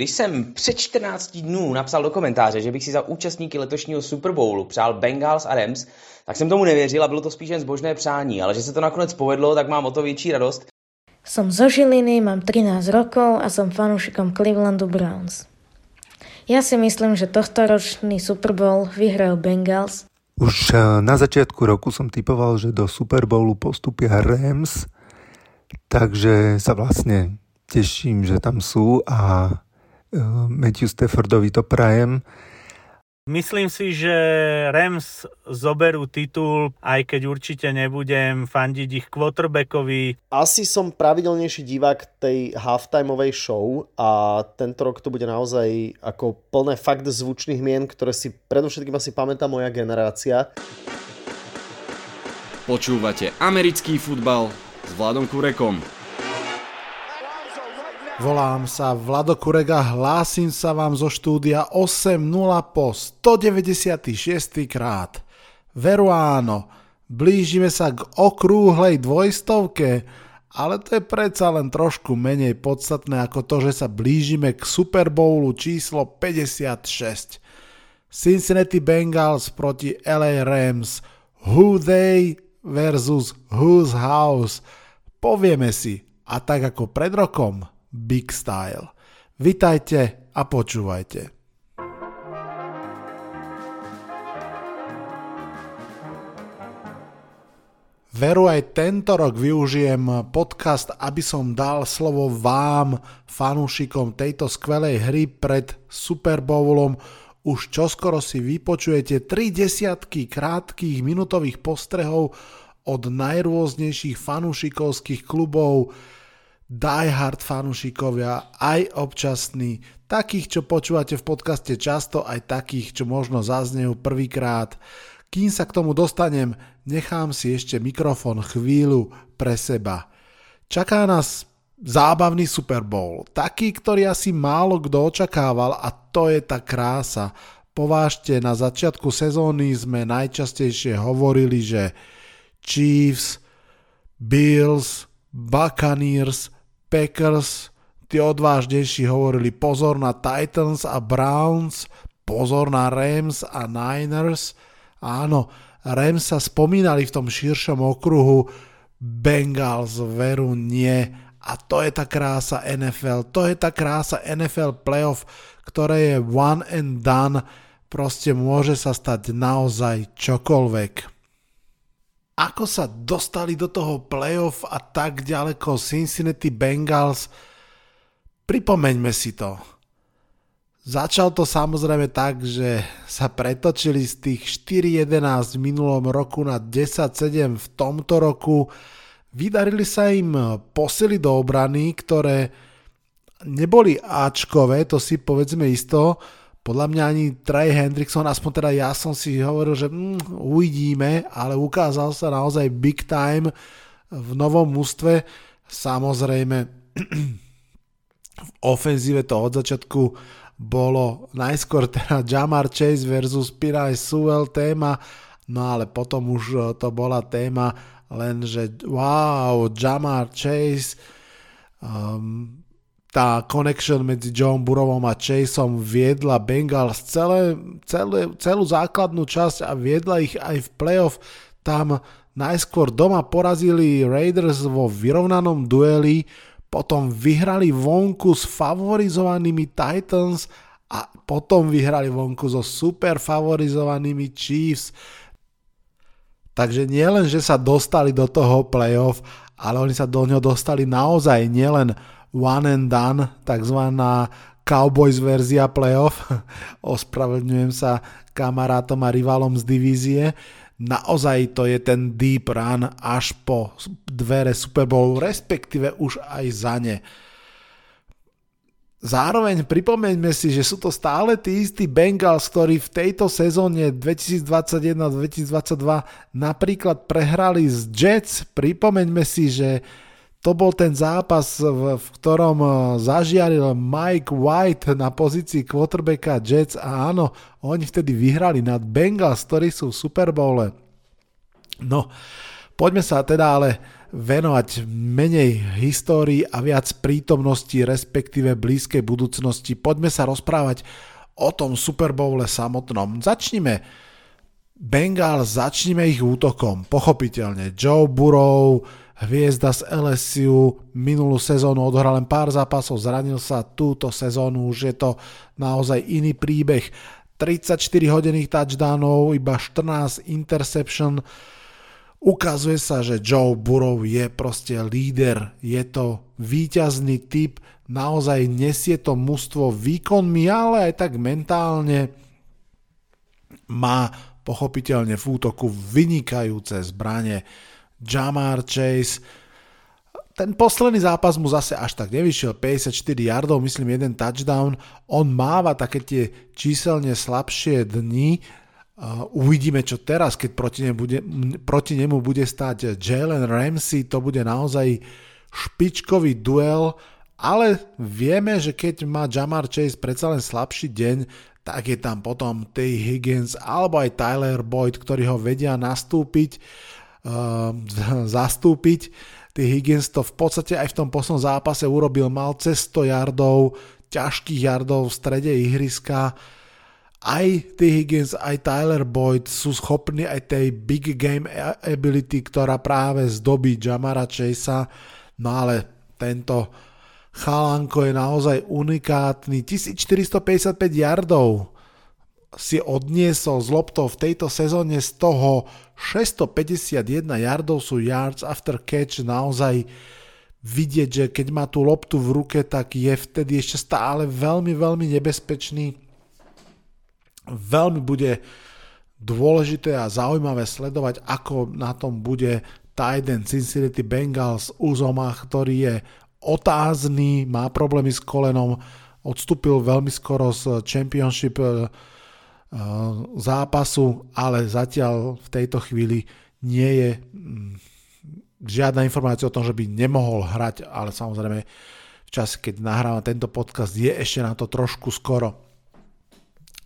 Když jsem před 14 dnů napsal do komentáře, že bych si za účastníky letošního Super Bowlu přál Bengals a Rams, tak jsem tomu nevěřil a bylo to spíš jen zbožné přání, ale že se to nakonec povedlo, tak mám o to větší radost. Som zo Žiliny, mám 13 rokov a som fanúšikom Clevelandu Browns. Ja si myslím, že tohtoročný Super Bowl vyhrajú Bengals. Už eh, na začiatku roku som typoval, že do Super Bowlu postupia Rams, takže sa vlastne teším, že tam sú a Matthew Staffordovi to prajem. Myslím si, že Rams zoberú titul, aj keď určite nebudem fandiť ich quarterbackovi. Asi som pravidelnejší divák tej halftimeovej show a tento rok to bude naozaj ako plné fakt zvučných mien, ktoré si predovšetkým asi pamätá moja generácia. Počúvate americký futbal s Vladom Kurekom. Volám sa Vlado Kurega, hlásim sa vám zo štúdia 8.0 po 196. krát. Veru áno, blížime sa k okrúhlej dvojstovke, ale to je predsa len trošku menej podstatné ako to, že sa blížime k Super Bowlu číslo 56. Cincinnati Bengals proti LA Rams. Who they versus whose house. Povieme si, a tak ako pred rokom, Big Style. Vitajte a počúvajte. Veru aj tento rok využijem podcast, aby som dal slovo vám, fanúšikom tejto skvelej hry pred Super Bowlom. Už čoskoro si vypočujete tri desiatky krátkých minutových postrehov od najrôznejších fanúšikovských klubov, diehard fanúšikovia, aj občasní, takých, čo počúvate v podcaste často, aj takých, čo možno zaznejú prvýkrát. Kým sa k tomu dostanem, nechám si ešte mikrofón chvíľu pre seba. Čaká nás zábavný Super Bowl, taký, ktorý asi málo kto očakával a to je tá krása. Povážte, na začiatku sezóny sme najčastejšie hovorili, že Chiefs, Bills, Buccaneers, Packers, tí odvážnejší hovorili pozor na Titans a Browns, pozor na Rams a Niners. Áno, Rams sa spomínali v tom širšom okruhu, Bengals veru nie. A to je tá krása NFL, to je tá krása NFL playoff, ktoré je one and done, proste môže sa stať naozaj čokoľvek ako sa dostali do toho playoff a tak ďaleko Cincinnati Bengals, pripomeňme si to. Začal to samozrejme tak, že sa pretočili z tých 4-11 v minulom roku na 10-7 v tomto roku. Vydarili sa im posily do obrany, ktoré neboli Ačkové, to si povedzme isto, podľa mňa ani Trey Hendrickson, aspoň teda ja som si hovoril, že mm, uvidíme, ale ukázal sa naozaj big time v novom mústve. Samozrejme, v ofenzíve to od začiatku bolo najskôr teda Jamar Chase versus Pirai Sewell téma, no ale potom už to bola téma len, že wow, Jamar Chase um, tá connection medzi John Burrovom a Chaseom viedla Bengals celé, celé, celú základnú časť a viedla ich aj v playoff. Tam najskôr doma porazili Raiders vo vyrovnanom dueli, potom vyhrali vonku s favorizovanými Titans a potom vyhrali vonku so super favorizovanými Chiefs. Takže nielen, že sa dostali do toho playoff, ale oni sa do ňoho dostali naozaj nielen one and done, takzvaná Cowboys verzia playoff. Ospravedlňujem sa kamarátom a rivalom z divízie. Naozaj to je ten deep run až po dvere Super Bowl, respektíve už aj za ne. Zároveň pripomeňme si, že sú to stále tí istí Bengals, ktorí v tejto sezóne 2021-2022 napríklad prehrali z Jets. Pripomeňme si, že to bol ten zápas, v, v ktorom e, zažiaril Mike White na pozícii quarterbacka Jets a áno, oni vtedy vyhrali nad Bengals, ktorí sú v Super. No, poďme sa teda ale venovať menej histórii a viac prítomnosti, respektíve blízkej budúcnosti. Poďme sa rozprávať o tom Super Bowle samotnom. Začnime Bengal, začnime ich útokom. Pochopiteľne Joe Burrow, hviezda z LSU, minulú sezónu odohral len pár zápasov, zranil sa túto sezónu, už je to naozaj iný príbeh. 34 hodinových touchdownov, iba 14 interception. Ukazuje sa, že Joe Burrow je proste líder, je to víťazný typ, naozaj nesie to mužstvo výkonmi, ale aj tak mentálne má pochopiteľne v útoku vynikajúce zbranie. Jamar Chase, ten posledný zápas mu zase až tak nevyšiel, 54 yardov, myslím jeden touchdown, on máva také tie číselne slabšie dni, uvidíme čo teraz, keď proti nemu bude, proti nemu bude stať Jalen Ramsey, to bude naozaj špičkový duel, ale vieme, že keď má Jamar Chase predsa len slabší deň, tak je tam potom Tay Higgins alebo aj Tyler Boyd, ktorí ho vedia nastúpiť, zastúpiť. Ty Higgins to v podstate aj v tom poslednom zápase urobil, mal cez 100 yardov, ťažkých yardov v strede ihriska. Aj Ty Higgins, aj Tyler Boyd sú schopní aj tej big game ability, ktorá práve zdobí Jamara Chasea, no ale tento Chalanko je naozaj unikátny. 1455 yardov si odniesol z loptov v tejto sezóne, z toho 651 yardov sú yards after catch, naozaj vidieť, že keď má tú loptu v ruke, tak je vtedy ešte stále veľmi, veľmi nebezpečný. Veľmi bude dôležité a zaujímavé sledovať, ako na tom bude Tiden Cincinnati Bengals Uzomach, ktorý je otázny, má problémy s kolenom, odstúpil veľmi skoro z championship eh, zápasu, ale zatiaľ v tejto chvíli nie je mm, žiadna informácia o tom, že by nemohol hrať, ale samozrejme v čase, keď nahrávam tento podcast, je ešte na to trošku skoro.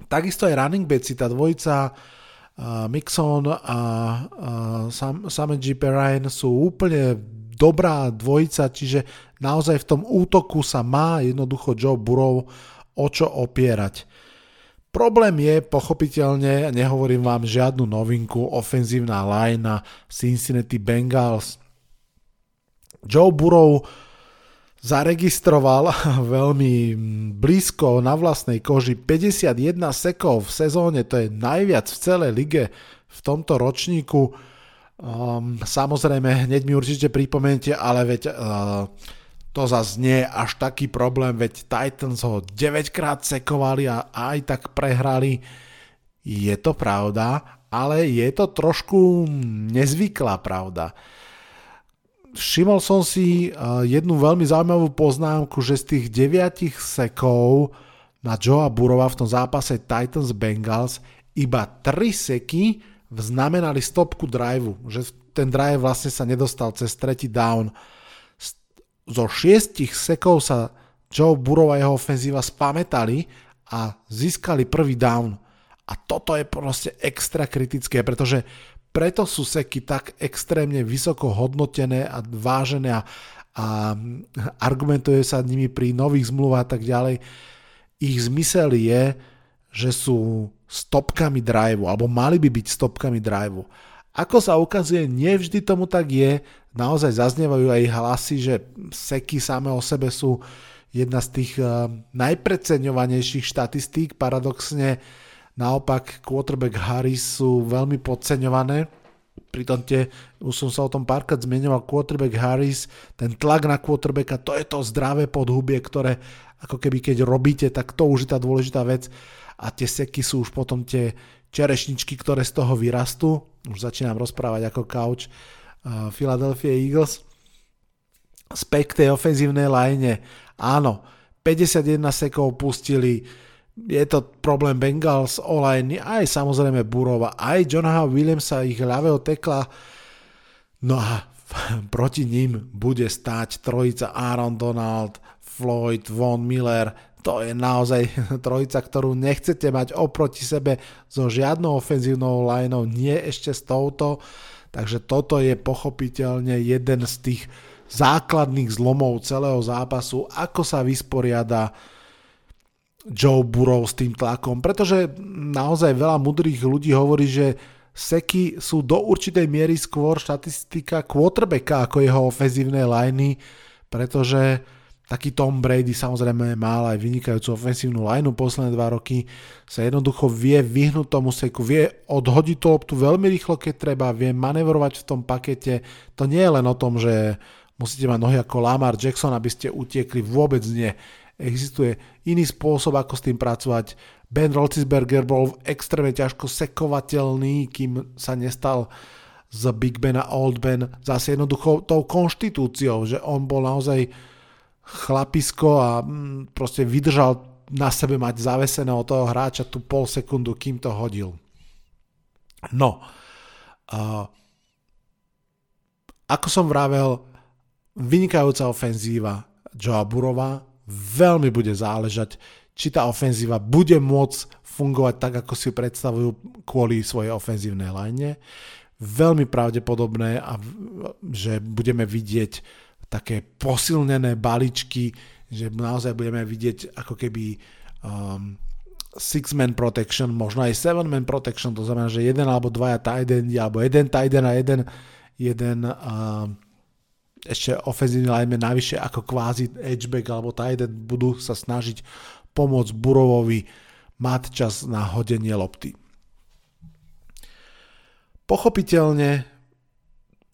Takisto aj running backi, tá dvojica uh, Mixon a uh, Sam, Sam G. Perrine sú úplne dobrá dvojica, čiže naozaj v tom útoku sa má jednoducho Joe Burrow o čo opierať. Problém je pochopiteľne, nehovorím vám žiadnu novinku, ofenzívna line Cincinnati Bengals. Joe Burrow zaregistroval veľmi blízko na vlastnej koži 51 sekov v sezóne, to je najviac v celej lige v tomto ročníku Um, samozrejme, hneď mi určite pripomente, ale veď uh, to zase nie je až taký problém, veď Titans ho 9 krát sekovali a aj tak prehrali. Je to pravda, ale je to trošku nezvyklá pravda. Všimol som si uh, jednu veľmi zaujímavú poznámku, že z tých 9 sekov na Joea Burova v tom zápase Titans Bengals iba 3 seky znamenali stopku driveu, že ten drive vlastne sa nedostal cez tretí down. Zo šiestich sekov sa Joe Burrow a jeho ofenzíva spametali a získali prvý down. A toto je proste extra kritické, pretože preto sú seky tak extrémne vysoko hodnotené a vážené a, a argumentuje sa nimi pri nových zmluvách a tak ďalej. Ich zmysel je, že sú stopkami driveu, alebo mali by byť stopkami driveu. Ako sa ukazuje, nevždy tomu tak je, naozaj zaznievajú aj hlasy, že seky samé o sebe sú jedna z tých uh, najpreceňovanejších štatistík, paradoxne naopak quarterback Harris sú veľmi podceňované, pritom tie, už som sa o tom párkrát zmienoval, quarterback Harris, ten tlak na quarterbacka, to je to zdravé podhubie, ktoré ako keby keď robíte, tak to už je tá dôležitá vec. A tie seky sú už potom tie čerešničky, ktoré z toho vyrastú. Už začínam rozprávať ako couch Philadelphia Eagles. Spek tej ofenzívnej line, áno, 51 sekov pustili, je to problém Bengals, online, aj samozrejme Burova, aj Jonaha Williamsa, ich ľavého tekla. No a proti ním bude stáť trojica Aaron Donald, Floyd, Von Miller, to je naozaj trojica, ktorú nechcete mať oproti sebe so žiadnou ofenzívnou lineou, nie ešte s touto. Takže toto je pochopiteľne jeden z tých základných zlomov celého zápasu, ako sa vysporiada Joe Burrow s tým tlakom, pretože naozaj veľa mudrých ľudí hovorí, že seky sú do určitej miery skôr štatistika quarterbacka ako jeho ofenzívne liney, pretože taký Tom Brady samozrejme mal aj vynikajúcu ofensívnu lineu posledné dva roky, sa jednoducho vie vyhnúť tomu seku, vie odhodiť tú loptu veľmi rýchlo, keď treba, vie manevrovať v tom pakete. To nie je len o tom, že musíte mať nohy ako Lamar Jackson, aby ste utiekli, vôbec nie. Existuje iný spôsob, ako s tým pracovať. Ben Roethlisberger bol extrémne ťažko sekovateľný, kým sa nestal z Big Ben a Old Ben zase jednoducho tou konštitúciou, že on bol naozaj chlapisko a mm, proste vydržal na sebe mať zaveseného toho hráča tú pol sekundu, kým to hodil. No, uh, ako som vravel, vynikajúca ofenzíva Joa Burova, veľmi bude záležať, či tá ofenzíva bude môcť fungovať tak, ako si predstavujú kvôli svojej ofenzívnej line. Veľmi pravdepodobné, a, že budeme vidieť také posilnené baličky, že naozaj budeme vidieť ako keby um, six-man protection, možno aj seven-man protection, to znamená, že jeden alebo dvaja tight alebo jeden tight a jeden, jeden um, ešte ofenzívny lineman navyše ako kvázi edgeback alebo tight budú sa snažiť pomôcť Burovovi mať čas na hodenie lopty. Pochopiteľne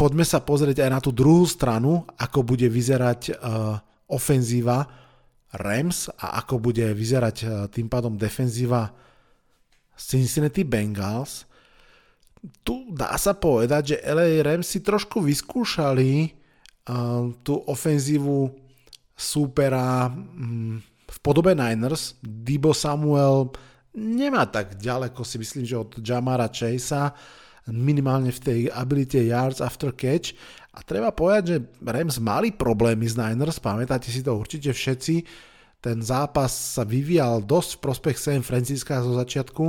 poďme sa pozrieť aj na tú druhú stranu, ako bude vyzerať uh, ofenzíva Rams a ako bude vyzerať uh, tým pádom defenzíva Cincinnati Bengals. Tu dá sa povedať, že LA Rams si trošku vyskúšali uh, tú ofenzívu súpera um, v podobe Niners. Debo Samuel nemá tak ďaleko si myslím, že od Jamara Chasea minimálne v tej abilite yards after catch. A treba povedať, že Rams mali problémy s Niners, pamätáte si to určite všetci, ten zápas sa vyvíjal dosť v prospech San Francisca zo začiatku,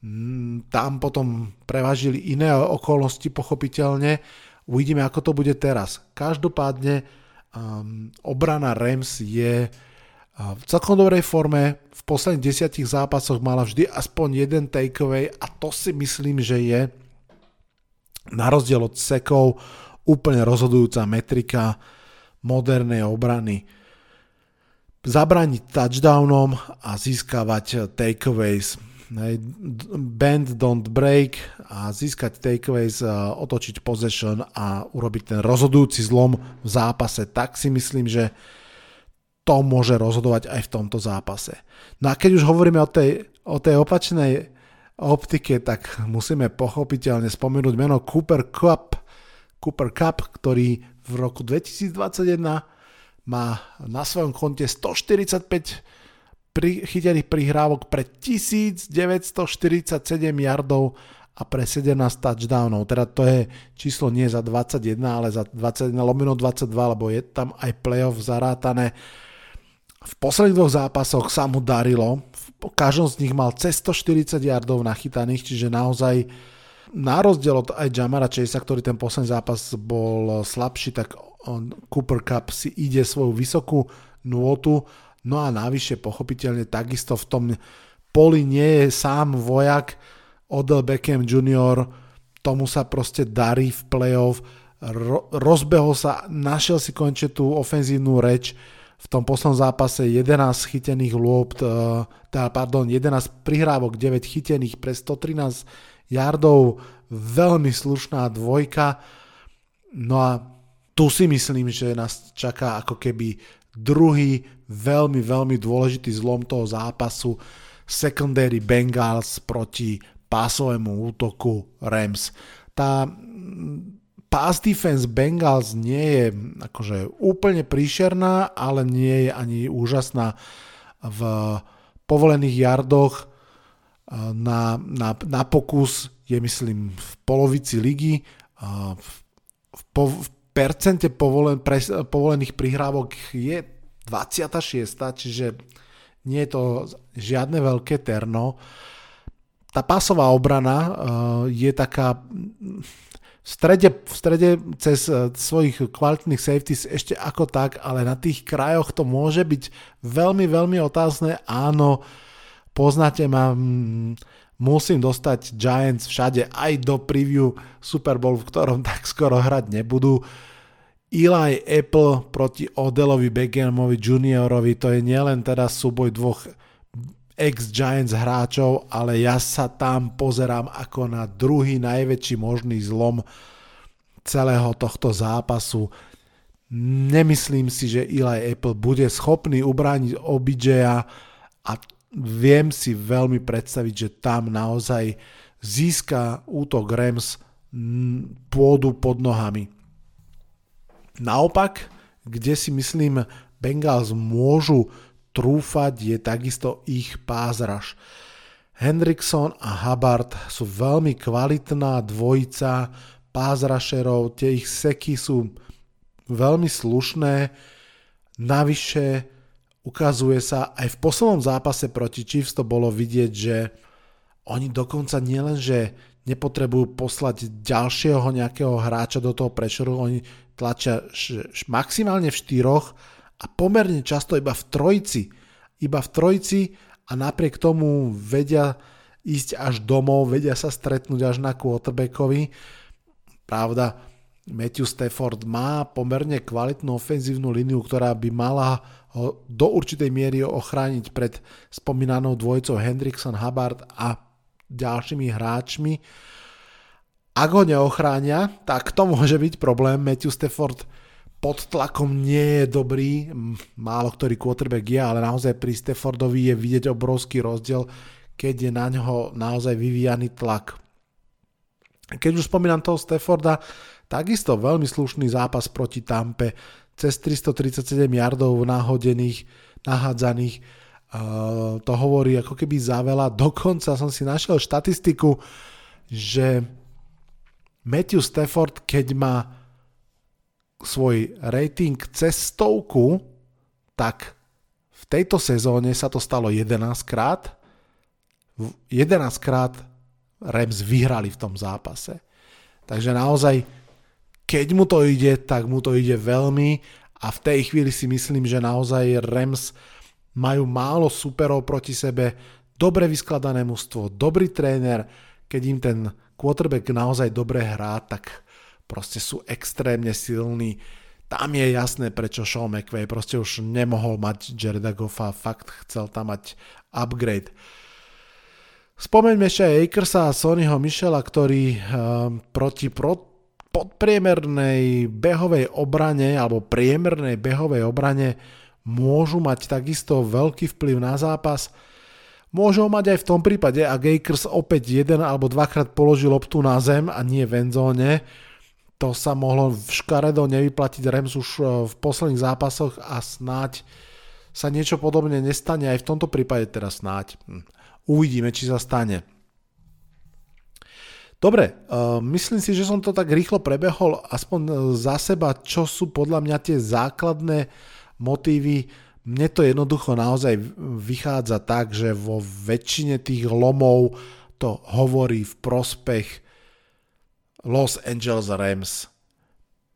mm, tam potom prevažili iné okolnosti pochopiteľne, uvidíme ako to bude teraz. Každopádne um, obrana Rams je v celkom dobrej forme, v posledných desiatich zápasoch mala vždy aspoň jeden takeaway a to si myslím, že je na rozdiel od sekov úplne rozhodujúca metrika modernej obrany. Zabrániť touchdownom a získavať takeaways. Bend, don't break a získať takeaways, otočiť possession a urobiť ten rozhodujúci zlom v zápase. Tak si myslím, že to môže rozhodovať aj v tomto zápase. No a keď už hovoríme o tej, o tej opačnej optike, tak musíme pochopiteľne spomenúť meno Cooper Cup, Cooper Cup, ktorý v roku 2021 má na svojom konte 145 pri, chytených prihrávok pre 1947 yardov a pre 17 touchdownov. Teda to je číslo nie za 21, ale za 21 lomeno 22, lebo je tam aj playoff zarátané. V posledných dvoch zápasoch sa mu darilo, v každom z nich mal cez 140 yardov nachytaných, čiže naozaj na rozdiel od aj Jamara Chasea, ktorý ten posledný zápas bol slabší, tak on, Cooper Cup si ide svoju vysokú nôtu, no a navyše pochopiteľne takisto v tom poli nie je sám vojak Odell Beckham Jr., tomu sa proste darí v playoff, ro- rozbehol sa, našiel si končne tú ofenzívnu reč, v tom poslednom zápase 11 chytených e, teda pardon, 11 prihrávok, 9 chytených pre 113 yardov, veľmi slušná dvojka. No a tu si myslím, že nás čaká ako keby druhý veľmi, veľmi dôležitý zlom toho zápasu secondary Bengals proti pásovému útoku Rams. Tá pass defense Bengals nie je akože úplne príšerná, ale nie je ani úžasná v povolených jardoch na, na, na pokus je myslím v polovici ligy v, po, v percente povolen, pre, povolených prihrávok je 26, čiže nie je to žiadne veľké terno. Tá pásová obrana je taká v strede, v strede cez e, svojich kvalitných safeties ešte ako tak, ale na tých krajoch to môže byť veľmi, veľmi otázne. Áno, poznáte ma, mm, musím dostať Giants všade, aj do preview Super Bowl, v ktorom tak skoro hrať nebudú. Eli Apple proti Odelovi Beckhamovi juniorovi, to je nielen teda súboj dvoch ex-Giants hráčov, ale ja sa tam pozerám ako na druhý najväčší možný zlom celého tohto zápasu. Nemyslím si, že Eli Apple bude schopný ubrániť OBJ a viem si veľmi predstaviť, že tam naozaj získa útok Rams pôdu pod nohami. Naopak, kde si myslím Bengals môžu trúfať je takisto ich pázraž. Hendrickson a Hubbard sú veľmi kvalitná dvojica pázrašerov, tie ich seky sú veľmi slušné, navyše ukazuje sa aj v poslednom zápase proti Chiefs to bolo vidieť, že oni dokonca nielen, že nepotrebujú poslať ďalšieho nejakého hráča do toho prešoru, oni tlačia š- š- maximálne v štyroch a pomerne často iba v trojici. Iba v trojici a napriek tomu vedia ísť až domov, vedia sa stretnúť až na quarterbackovi. Pravda, Matthew Stafford má pomerne kvalitnú ofenzívnu líniu, ktorá by mala ho do určitej miery ochrániť pred spomínanou dvojicou Hendrickson, Hubbard a ďalšími hráčmi. Ak ho neochránia, tak to môže byť problém. Matthew Stafford pod tlakom nie je dobrý, málo ktorý quarterback je, ale naozaj pri Staffordovi je vidieť obrovský rozdiel, keď je na ňo naozaj vyvíjaný tlak. Keď už spomínam toho Stafforda, takisto veľmi slušný zápas proti Tampe, cez 337 yardov nahodených, nahádzaných, uh, to hovorí ako keby za veľa. Dokonca som si našiel štatistiku, že Matthew Stafford, keď má svoj rating cez stovku, tak v tejto sezóne sa to stalo 11 krát. 11 krát Rams vyhrali v tom zápase. Takže naozaj, keď mu to ide, tak mu to ide veľmi a v tej chvíli si myslím, že naozaj Rams majú málo superov proti sebe, dobre vyskladané mužstvo, dobrý tréner, keď im ten quarterback naozaj dobre hrá, tak proste sú extrémne silní. Tam je jasné, prečo Sean McVay proste už nemohol mať Jareda Goffa, fakt chcel tam mať upgrade. Spomeňme ešte aj Akersa a Sonyho Michela, ktorí um, proti pro, podpriemernej behovej obrane alebo priemernej behovej obrane môžu mať takisto veľký vplyv na zápas. Môžu ho mať aj v tom prípade, ak Akers opäť jeden alebo dvakrát položil loptu na zem a nie v endzóne, to sa mohlo v škaredo nevyplatiť Rams už e, v posledných zápasoch a snáď sa niečo podobne nestane aj v tomto prípade teraz snáď. Hm. Uvidíme, či sa stane. Dobre, uh, myslím si, že som to tak rýchlo prebehol aspoň e, za seba, čo sú podľa mňa tie základné motívy. Mne to jednoducho naozaj vychádza tak, že vo väčšine tých lomov to hovorí v prospech Los Angeles Rams.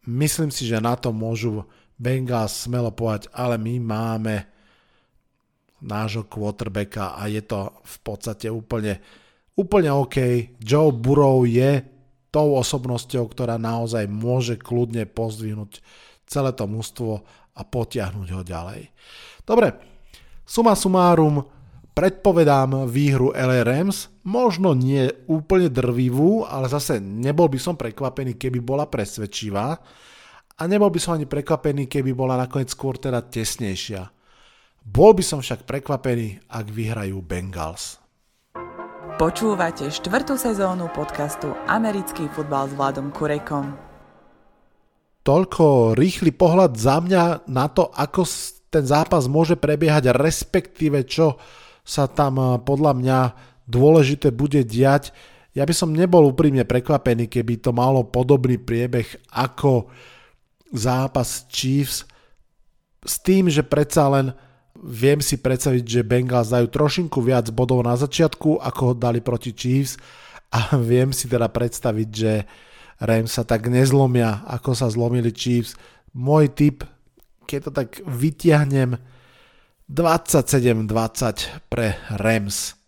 Myslím si, že na to môžu Bengals smelo povedať, ale my máme nášho quarterbacka a je to v podstate úplne, úplne OK. Joe Burrow je tou osobnosťou, ktorá naozaj môže kľudne pozdvihnúť celé to mužstvo a potiahnuť ho ďalej. Dobre, suma sumárum, predpovedám výhru LA Rams, možno nie úplne drvivú, ale zase nebol by som prekvapený, keby bola presvedčivá a nebol by som ani prekvapený, keby bola nakoniec skôr teda tesnejšia. Bol by som však prekvapený, ak vyhrajú Bengals. Počúvate štvrtú sezónu podcastu Americký futbal s Vladom Kurekom. Toľko rýchly pohľad za mňa na to, ako ten zápas môže prebiehať, respektíve čo sa tam eh, podľa mňa dôležité bude diať. Ja by som nebol úprimne prekvapený, keby to malo podobný priebeh ako zápas Chiefs s tým, že predsa len viem si predstaviť, že Bengals dajú trošinku viac bodov na začiatku, ako ho dali proti Chiefs a viem si teda predstaviť, že Rams sa tak nezlomia, ako sa zlomili Chiefs. Môj tip, keď to tak vytiahnem, 27-20 pre Rams.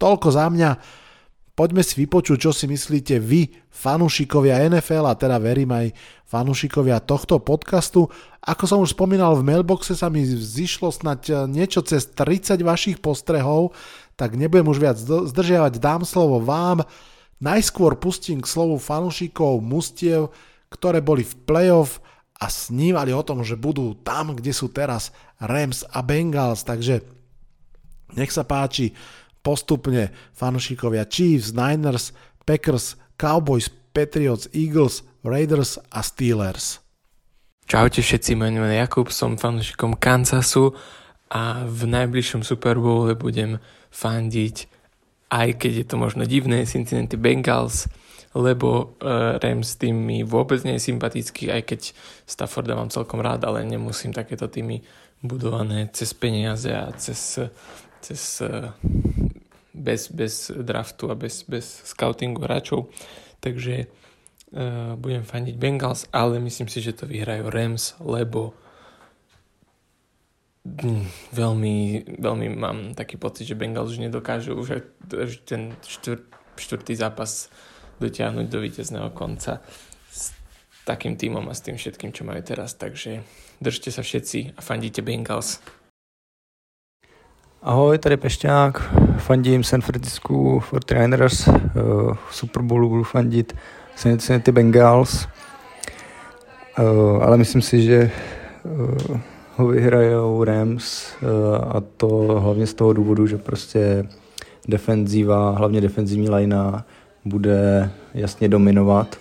Toľko za mňa. Poďme si vypočuť, čo si myslíte vy, fanúšikovia NFL a teda verím aj fanúšikovia tohto podcastu. Ako som už spomínal, v mailboxe sa mi zišlo snať niečo cez 30 vašich postrehov, tak nebudem už viac zdržiavať, dám slovo vám. Najskôr pustím k slovu fanúšikov mustiev, ktoré boli v playoff a snívali o tom, že budú tam, kde sú teraz Rams a Bengals, takže nech sa páči, postupne fanúšikovia Chiefs, Niners, Packers, Cowboys, Patriots, Eagles, Raiders a Steelers. Čaute všetci, meno Jakub, som fanúšikom Kansasu a v najbližšom Super Bowle budem fandiť, aj keď je to možno divné, Cincinnati Bengals, lebo uh, Rams tým mi vôbec nie je sympatický, aj keď Stafforda mám celkom rád, ale nemusím takéto týmy budované cez peniaze a cez, cez uh, bez, bez draftu a bez, bez scoutingu hráčov. Takže uh, budem fandiť Bengals, ale myslím si, že to vyhrajú Rams, lebo hm, veľmi, veľmi mám taký pocit, že Bengals už nedokážu už ten štvrt, štvrtý zápas dotiahnuť do víťazného konca s takým týmom a s tým všetkým, čo majú teraz. Takže držte sa všetci a fandíte Bengals. Ahoj, tady Pešťák, fandím San Francisco 49ers, uh, v Super Bowlu budu fandit Cincinnati Bengals, uh, ale myslím si, že uh, ho vyhrajou Rams a to hlavně z toho důvodu, že prostě defenzíva, hlavně defenzivní lajna bude jasně dominovat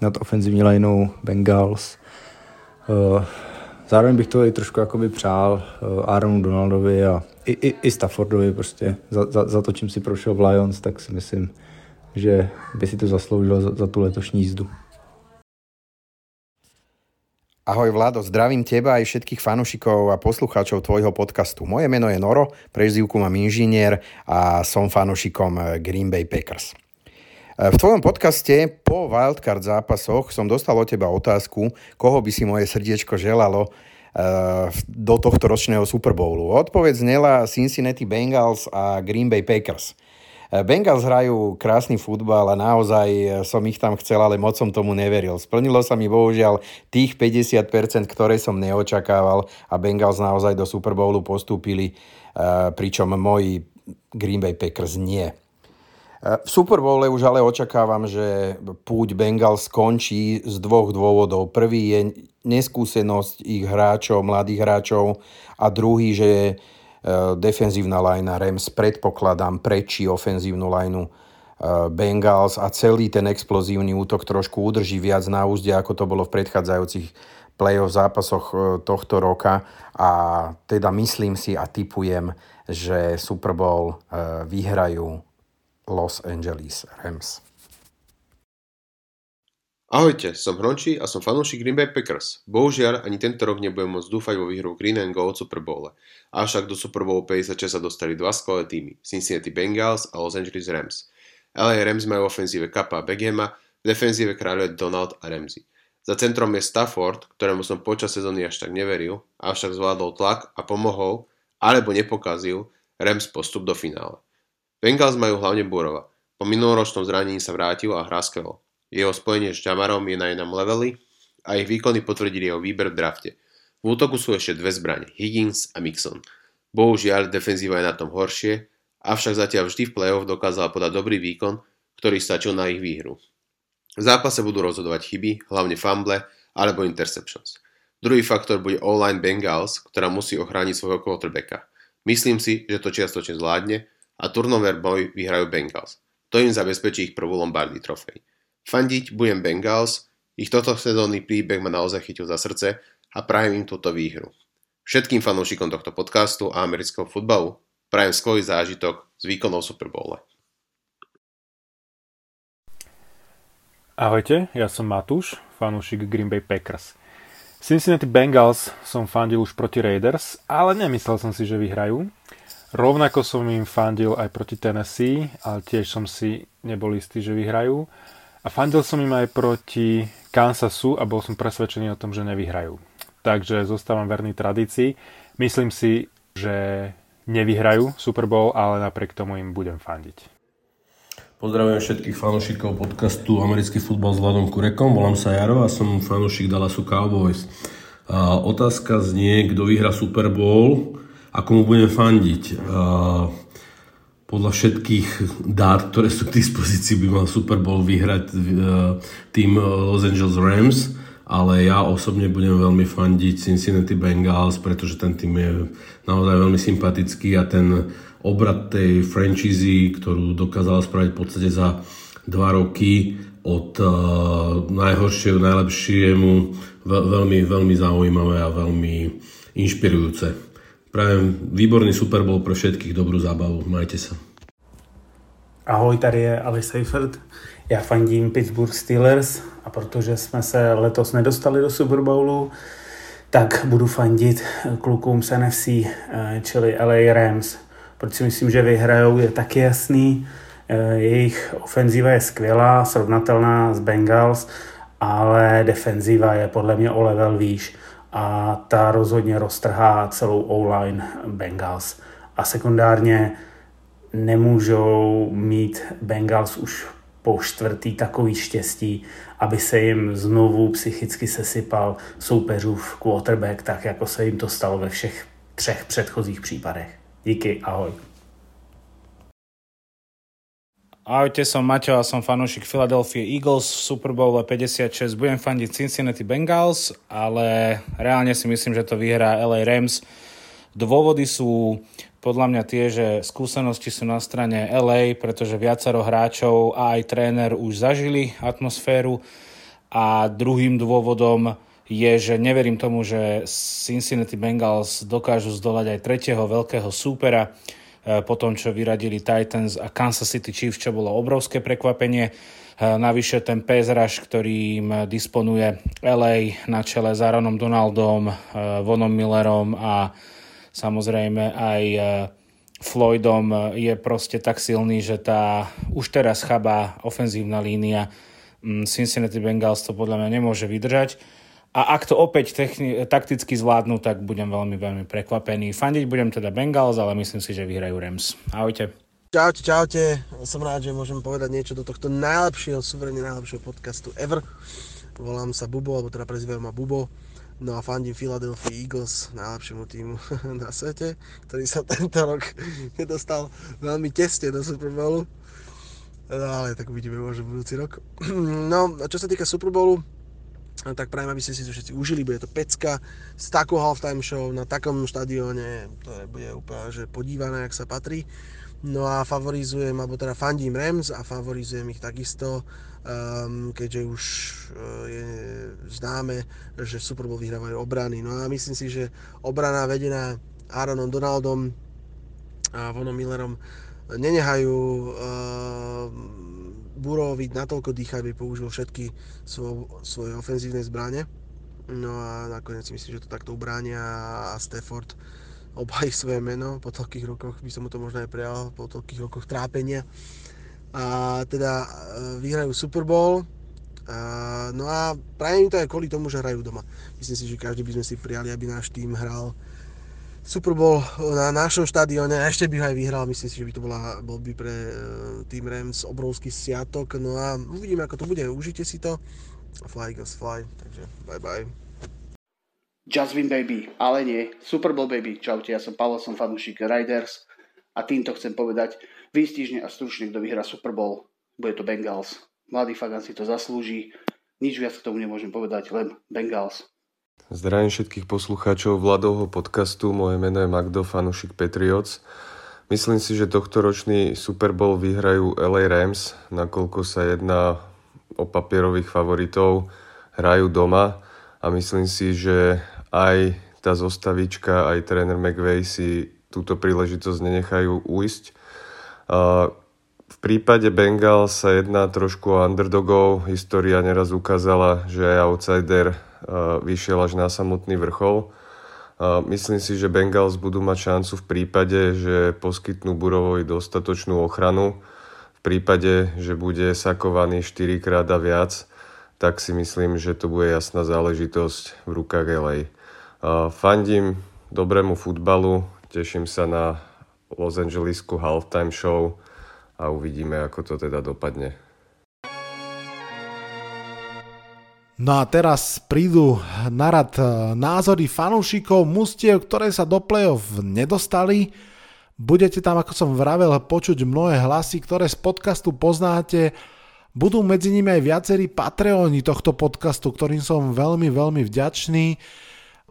nad ofenzivní lineou Bengals. Zároveň bych to i trošku jakoby přál Aaronu Donaldovi a i, i, i Staffordovi prostě za, za, za to, čím si prošel v Lions, tak si myslím, že by si to zasloužil za, za tu letošní jízdu. Ahoj Vlado, zdravím teba aj všetkých fanúšikov a poslucháčov tvojho podcastu. Moje meno je Noro, prezývku mám inžinier a som fanúšikom Green Bay Packers. V tvojom podcaste po wildcard zápasoch som dostal od teba otázku, koho by si moje srdiečko želalo do tohto ročného Super Bowlu. Odpoveď znela Cincinnati Bengals a Green Bay Packers. Bengals hrajú krásny futbal a naozaj som ich tam chcel, ale moc som tomu neveril. Splnilo sa mi bohužiaľ tých 50%, ktoré som neočakával a Bengals naozaj do Super Bowlu postúpili, pričom moji Green Bay Packers nie. V Super Bowle už ale očakávam, že púť Bengals skončí z dvoch dôvodov. Prvý je neskúsenosť ich hráčov, mladých hráčov a druhý, že je defenzívna lajna Rams predpokladám prečí ofenzívnu lajnu Bengals a celý ten explozívny útok trošku udrží viac na úzde, ako to bolo v predchádzajúcich play-off zápasoch tohto roka a teda myslím si a typujem, že Super Bowl vyhrajú Los Angeles Rams. Ahojte, som Hronči a som fanúšik Green Bay Packers. Bohužiaľ, ani tento rok nebudem môcť dúfať vo výhru Green and Gold Super Bowl. Avšak do Super Bowl 56 sa dostali dva skvelé týmy, Cincinnati Bengals a Los Angeles Rams. LA Rams majú ofenzíve Kappa a Beckhama, v defenzíve kráľuje Donald a Ramsey. Za centrom je Stafford, ktorému som počas sezóny až tak neveril, avšak zvládol tlak a pomohol, alebo nepokazil, Rams postup do finále. Bengals majú hlavne Burova. Po minuloročnom zranení sa vrátil a hrá skvelo. Jeho spojenie s Jamarom je na jednom leveli a ich výkony potvrdili jeho výber v drafte. V útoku sú ešte dve zbrane, Higgins a Mixon. Bohužiaľ, defenzíva je na tom horšie, avšak zatiaľ vždy v play-off dokázala podať dobrý výkon, ktorý stačil na ich výhru. V zápase budú rozhodovať chyby, hlavne fumble alebo interceptions. Druhý faktor bude online Bengals, ktorá musí ochrániť svojho quarterbacka. Myslím si, že to čiastočne zvládne, a turnover boj vyhrajú Bengals. To im zabezpečí ich prvú Lombardy trofej. Fandiť budem Bengals, ich toto sezónny príbeh ma naozaj chytil za srdce a prajem im túto výhru. Všetkým fanúšikom tohto podcastu a amerického futbalu prajem skvelý zážitok z výkonov Super Bowl. Ahojte, ja som Matúš, fanúšik Green Bay Packers. Cincinnati Bengals som fandil už proti Raiders, ale nemyslel som si, že vyhrajú. Rovnako som im fandil aj proti Tennessee, ale tiež som si nebol istý, že vyhrajú. A fandil som im aj proti Kansasu a bol som presvedčený o tom, že nevyhrajú. Takže zostávam verný tradícii. Myslím si, že nevyhrajú Super Bowl, ale napriek tomu im budem fandiť. Pozdravujem všetkých fanúšikov podcastu Americký futbal s Vladom Kurekom. Volám sa Jaro a som fanúšik Dallasu Cowboys. A otázka znie, kto vyhra Super Bowl a komu budem fandiť. Podľa všetkých dát, ktoré sú k dispozícii, by mal Super Bowl vyhrať tým Los Angeles Rams, ale ja osobne budem veľmi fandiť Cincinnati Bengals, pretože ten tým je naozaj veľmi sympatický a ten obrad tej franchízy, ktorú dokázala spraviť v podstate za dva roky od uh, najhoršieho najlepšiemu veľmi, veľmi zaujímavé a veľmi inšpirujúce. Prajem výborný Super Bowl pre všetkých, dobrú zábavu, majte sa. Ahoj, tady je Ali Seifert. Já fandím Pittsburgh Steelers a protože jsme se letos nedostali do Super Bowlu, tak budu fandit klukům z NFC, eh, čili LA Rams proč si myslím, že vyhrajou, je taky jasný. Eh, jejich ofenzíva je skvělá, srovnatelná s Bengals, ale defenzíva je podle mě o level výš a ta rozhodně roztrhá celou O-line Bengals. A sekundárně nemůžou mít Bengals už po čtvrtý takový štěstí, aby se jim znovu psychicky sesypal soupeřův quarterback, tak jako se jim to stalo ve všech třech předchozích případech. Díky, ahoj. Ahojte, som Maťo a som fanúšik Philadelphia Eagles v Super Bowl 56. Budem fandiť Cincinnati Bengals, ale reálne si myslím, že to vyhrá LA Rams. Dôvody sú podľa mňa tie, že skúsenosti sú na strane LA, pretože viacero hráčov a aj tréner už zažili atmosféru a druhým dôvodom je, že neverím tomu, že Cincinnati Bengals dokážu zdolať aj tretieho veľkého súpera po tom, čo vyradili Titans a Kansas City Chiefs, čo bolo obrovské prekvapenie. E, navyše ten rush, ktorým disponuje LA na čele s Aaronom Donaldom, e, Vonom Millerom a samozrejme aj Floydom je proste tak silný, že tá už teraz chabá ofenzívna línia mm, Cincinnati Bengals to podľa mňa nemôže vydržať. A ak to opäť techni- takticky zvládnu, tak budem veľmi, veľmi prekvapený. Fandiť budem teda Bengals, ale myslím si, že vyhrajú Rams. Ahojte. Čaute, čaute. Som rád, že môžem povedať niečo do tohto najlepšieho, suverene najlepšieho podcastu ever. Volám sa Bubo, alebo teda prezývajú ma Bubo. No a fandím Philadelphia Eagles, najlepšiemu týmu na svete, ktorý sa tento rok nedostal veľmi tesne do Super Bowlu. No ale tak uvidíme možno budúci rok. No a čo sa týka Super Bowlu, tak prajem, aby ste si to všetci užili, bude to pecka s takou halftime show na takom štadióne, to bude úplne že podívané, ak sa patrí. No a favorizujem, alebo teda fandím Rams a favorizujem ich takisto, um, keďže už uh, je známe, že Super Bowl vyhrávajú obrany. No a myslím si, že obrana vedená Aaronom Donaldom a Vonom Millerom nenehajú uh, Buroviť natoľko dýcha, aby použil všetky svo, svoje ofenzívne zbranie. No a nakoniec si myslím, že to takto ubránia a Stafford obhají svoje meno po toľkých rokoch, by som mu to možno aj prijal, po toľkých rokoch trápenia. A teda e, vyhrajú Super Bowl, a, no a prajem im to aj kvôli tomu, že hrajú doma. Myslím si, že každý by sme si prijali, aby náš tým hral Super Bowl na našom štadióne a ešte by ho aj vyhral, myslím si, že by to bola, bol by pre uh, Team Rams obrovský siatok, no a uvidíme ako to bude, užite si to, fly goes fly, takže bye bye. Win baby, ale nie, Super Bowl baby, čaute, ja som Paolo, som fanúšik Riders. A týmto chcem povedať výstižne a stručne, kto vyhrá Super Bowl, bude to Bengals. Mladý Fagan si to zaslúži, nič viac k tomu nemôžem povedať, len Bengals. Zdravím všetkých poslucháčov Vladovho podcastu. Moje meno je Magdo, fanušik Patriots. Myslím si, že tohto ročný Super Bowl vyhrajú LA Rams, nakoľko sa jedná o papierových favoritov, hrajú doma a myslím si, že aj tá zostavička, aj tréner McVay si túto príležitosť nenechajú uísť. V prípade Bengal sa jedná trošku o underdogov. História neraz ukázala, že aj outsider vyšiel až na samotný vrchol. Myslím si, že Bengals budú mať šancu v prípade, že poskytnú Burovovi dostatočnú ochranu. V prípade, že bude sakovaný 4 krát a viac, tak si myslím, že to bude jasná záležitosť v rukách LA. Fandím dobrému futbalu, teším sa na Los Angelesku halftime show a uvidíme, ako to teda dopadne. No a teraz prídu na rad e, názory fanúšikov mustiev, ktoré sa do play-off nedostali. Budete tam, ako som vravel, počuť mnohé hlasy, ktoré z podcastu poznáte. Budú medzi nimi aj viacerí Patreoni tohto podcastu, ktorým som veľmi, veľmi vďačný.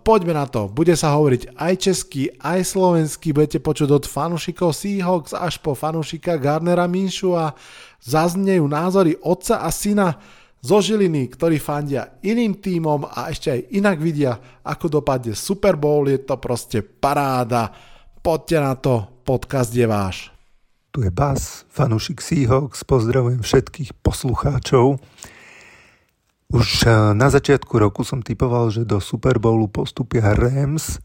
Poďme na to. Bude sa hovoriť aj česky, aj slovensky. Budete počuť od fanúšikov Seahawks až po fanúšika Garnera a zaznejú názory otca a syna zo Žiliny, ktorí fandia iným tímom a ešte aj inak vidia, ako dopadne Super Bowl. Je to proste paráda. Poďte na to, podcast je váš. Tu je Bas, fanúšik Seahawks, pozdravujem všetkých poslucháčov. Už eh, na začiatku roku som typoval, že do Super Bowlu postupia Rams,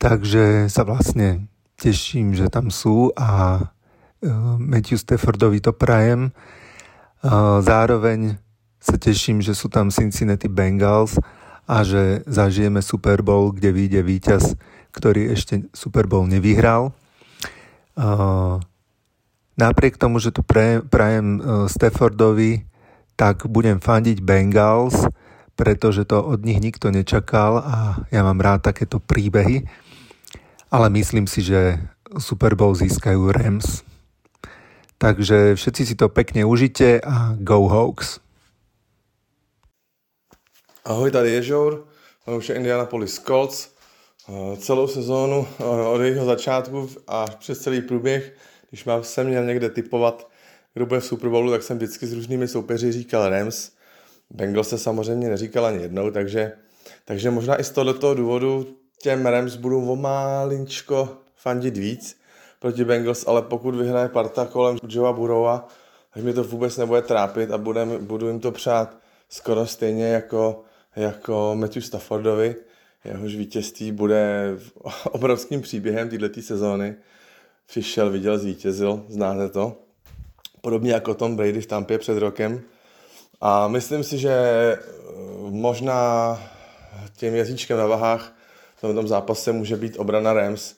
takže sa vlastne teším, že tam sú a eh, Matthew Staffordovi to prajem. Eh, zároveň sa teším, že sú tam Cincinnati Bengals a že zažijeme Super Bowl, kde vyjde víťaz, ktorý ešte Super Bowl nevyhral. Napriek tomu, že to prajem Staffordovi, tak budem fandiť Bengals, pretože to od nich nikto nečakal a ja mám rád takéto príbehy. Ale myslím si, že Super Bowl získajú Rams. Takže všetci si to pekne užite a go Hawks. Ahoj, tady je Žour, už Indianapolis Colts. Celou sezónu od jejího začátku a přes celý průběh, když mám se měl někde typovat, kdo bude v Super Bowlu, tak jsem vždycky s různými soupeři říkal Rams. Bengals se samozřejmě neříkal ani jednou, takže, takže možná i z tohoto důvodu těm Rams budu o málinčko fandit víc proti Bengals, ale pokud vyhraje parta kolem Joea Burrowa, tak mi to vůbec nebude trápit a budem, budu jim to přát skoro stejně jako, jako Matthew Staffordovi. Jehož vítězství bude obrovským příběhem této sezóny. Přišel, viděl, zvítězil, znáte to podobně jako Tom Brady v Tampě před rokem. A myslím si, že eh, možná tím jazyčkem na vahách v tom zápase může být obrana Rams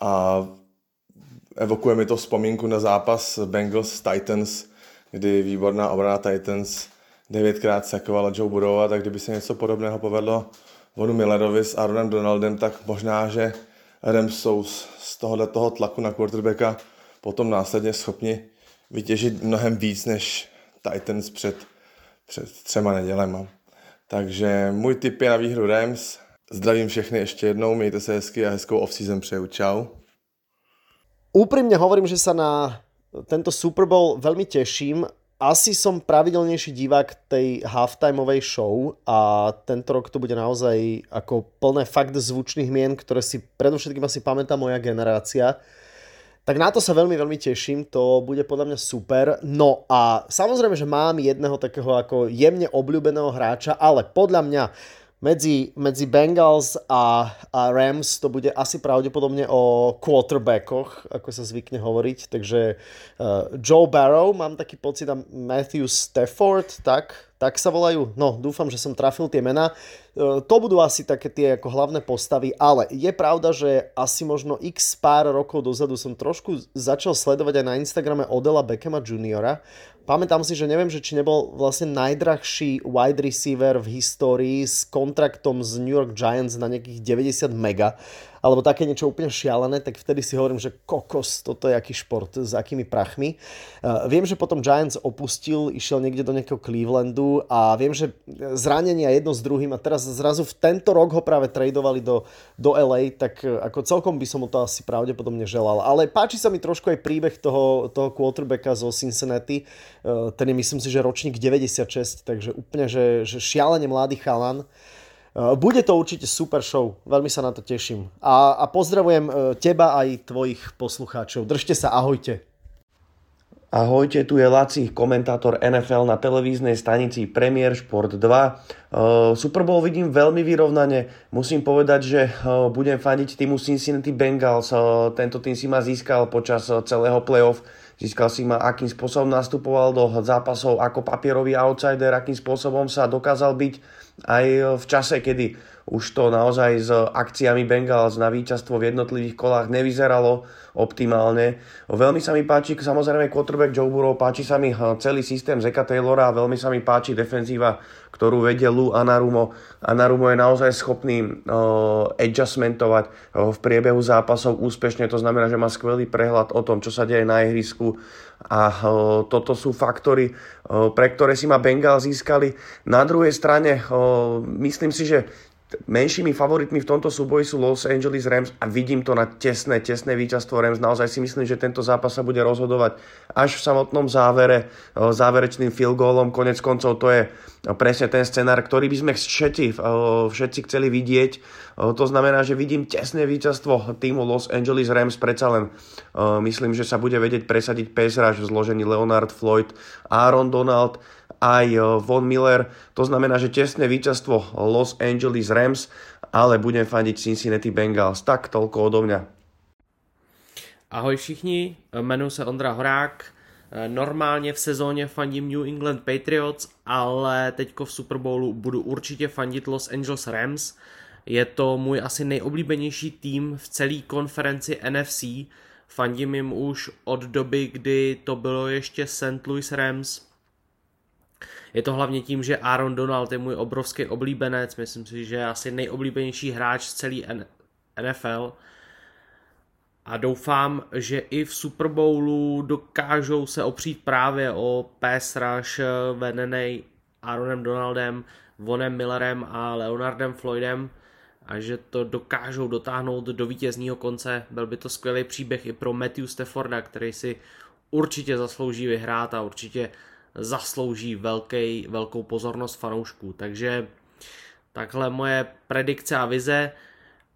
a evokuje mi to vzpomínku na zápas Bengals Titans, kdy výborná obrana Titans devětkrát sakovala Joe Burrowa, tak kdyby se něco podobného povedlo Vonu Millerovi s Aaronem Donaldem, tak možná, že Rams jsou z tohohle toho tlaku na quarterbacka potom následně schopni vytěžit mnohem víc než Titans před, před třema nedělema. Takže můj tip je na výhru Rams. Zdravím všechny ještě jednou, mějte se hezky a hezkou off-season přeju. Čau. Úprimne hovorím, že sa na tento Super Bowl veľmi teším. Asi som pravidelnejší divák tej halftimeovej show a tento rok to bude naozaj ako plné fakt zvučných mien, ktoré si predovšetkým asi pamätá moja generácia. Tak na to sa veľmi, veľmi teším, to bude podľa mňa super. No a samozrejme, že mám jedného takého ako jemne obľúbeného hráča, ale podľa mňa medzi, medzi Bengals a, a Rams to bude asi pravdepodobne o quarterbackoch, ako sa zvykne hovoriť. Takže uh, Joe Barrow, mám taký pocit, a Matthew Stafford, tak tak sa volajú. No, dúfam, že som trafil tie mená. E, to budú asi také tie ako hlavné postavy, ale je pravda, že asi možno x pár rokov dozadu som trošku začal sledovať aj na Instagrame Odela Beckhama Juniora. Pamätám si, že neviem, že či nebol vlastne najdrahší wide receiver v histórii s kontraktom z New York Giants na nejakých 90 mega alebo také niečo úplne šialené, tak vtedy si hovorím, že kokos, toto je aký šport, s akými prachmi. Uh, viem, že potom Giants opustil, išiel niekde do nejakého Clevelandu a viem, že zranenia jedno s druhým a teraz zrazu v tento rok ho práve tradovali do, do LA, tak e, ako celkom by som mu to asi pravdepodobne želal. Ale páči sa mi trošku aj príbeh toho, toho quarterbacka zo Cincinnati. Uh, ten je myslím si, že ročník 96, takže úplne, že, že šialene mladý chalan. Eh, bude to určite super show, veľmi sa na to teším. A, a pozdravujem eh, teba aj tvojich poslucháčov. Držte sa, ahojte. Ahojte, tu je Laci, komentátor NFL na televíznej stanici Premier Sport 2. Eh, super Bowl vidím veľmi vyrovnane. Musím povedať, že budem fandiť týmu Cincinnati Bengals. Tento tým si ma získal počas celého playoff Získal si ma, akým spôsobom nastupoval do zápasov ako papierový outsider, akým spôsobom sa dokázal byť aj v čase, kedy už to naozaj s akciami Bengals na víťazstvo v jednotlivých kolách nevyzeralo optimálne. Veľmi sa mi páči samozrejme quarterback Joe Burrow, páči sa mi celý systém Zeka Taylora a veľmi sa mi páči defenzíva, ktorú vedie Lou Anarumo. Anarumo je naozaj schopný uh, adjustmentovať uh, v priebehu zápasov úspešne, to znamená, že má skvelý prehľad o tom, čo sa deje na ihrisku a uh, toto sú faktory, uh, pre ktoré si ma Bengals získali. Na druhej strane uh, myslím si, že menšími favoritmi v tomto súboji sú Los Angeles Rams a vidím to na tesné, tesné víťazstvo Rams. Naozaj si myslím, že tento zápas sa bude rozhodovať až v samotnom závere, záverečným field goalom. Konec koncov to je presne ten scenár, ktorý by sme všetci, všetci chceli vidieť. To znamená, že vidím tesné víťazstvo týmu Los Angeles Rams. Predsa len myslím, že sa bude vedieť presadiť rush v zložení Leonard Floyd, Aaron Donald, aj eh, Von Miller. To znamená, že tesné víťazstvo Los Angeles Rams, ale budem fandiť Cincinnati Bengals. Tak toľko odo mňa. Ahoj všichni, jmenuji se Ondra Horák. Eh, normálně v sezóně fandím New England Patriots, ale teďko v Super Bowlu budu určitě fandit Los Angeles Rams. Je to můj asi nejoblíbenější tým v celé konferenci NFC. Fandím jim už od doby, kdy to bylo ještě St. Louis Rams. Je to hlavně tím, že Aaron Donald je můj obrovský oblíbenec, myslím si, že je asi nejoblíbenější hráč z celé NFL. A doufám, že i v Super Bowlu dokážou se opřít právě o pass rush vedený Aaronem Donaldem, Vonem Millerem a Leonardem Floydem a že to dokážou dotáhnout do vítězního konce. Byl by to skvělý příběh i pro Matthew Stafforda, který si určitě zaslouží vyhrát a určitě zaslouží velký, velkou pozornost fanoušků. Takže takhle moje predikce a vize,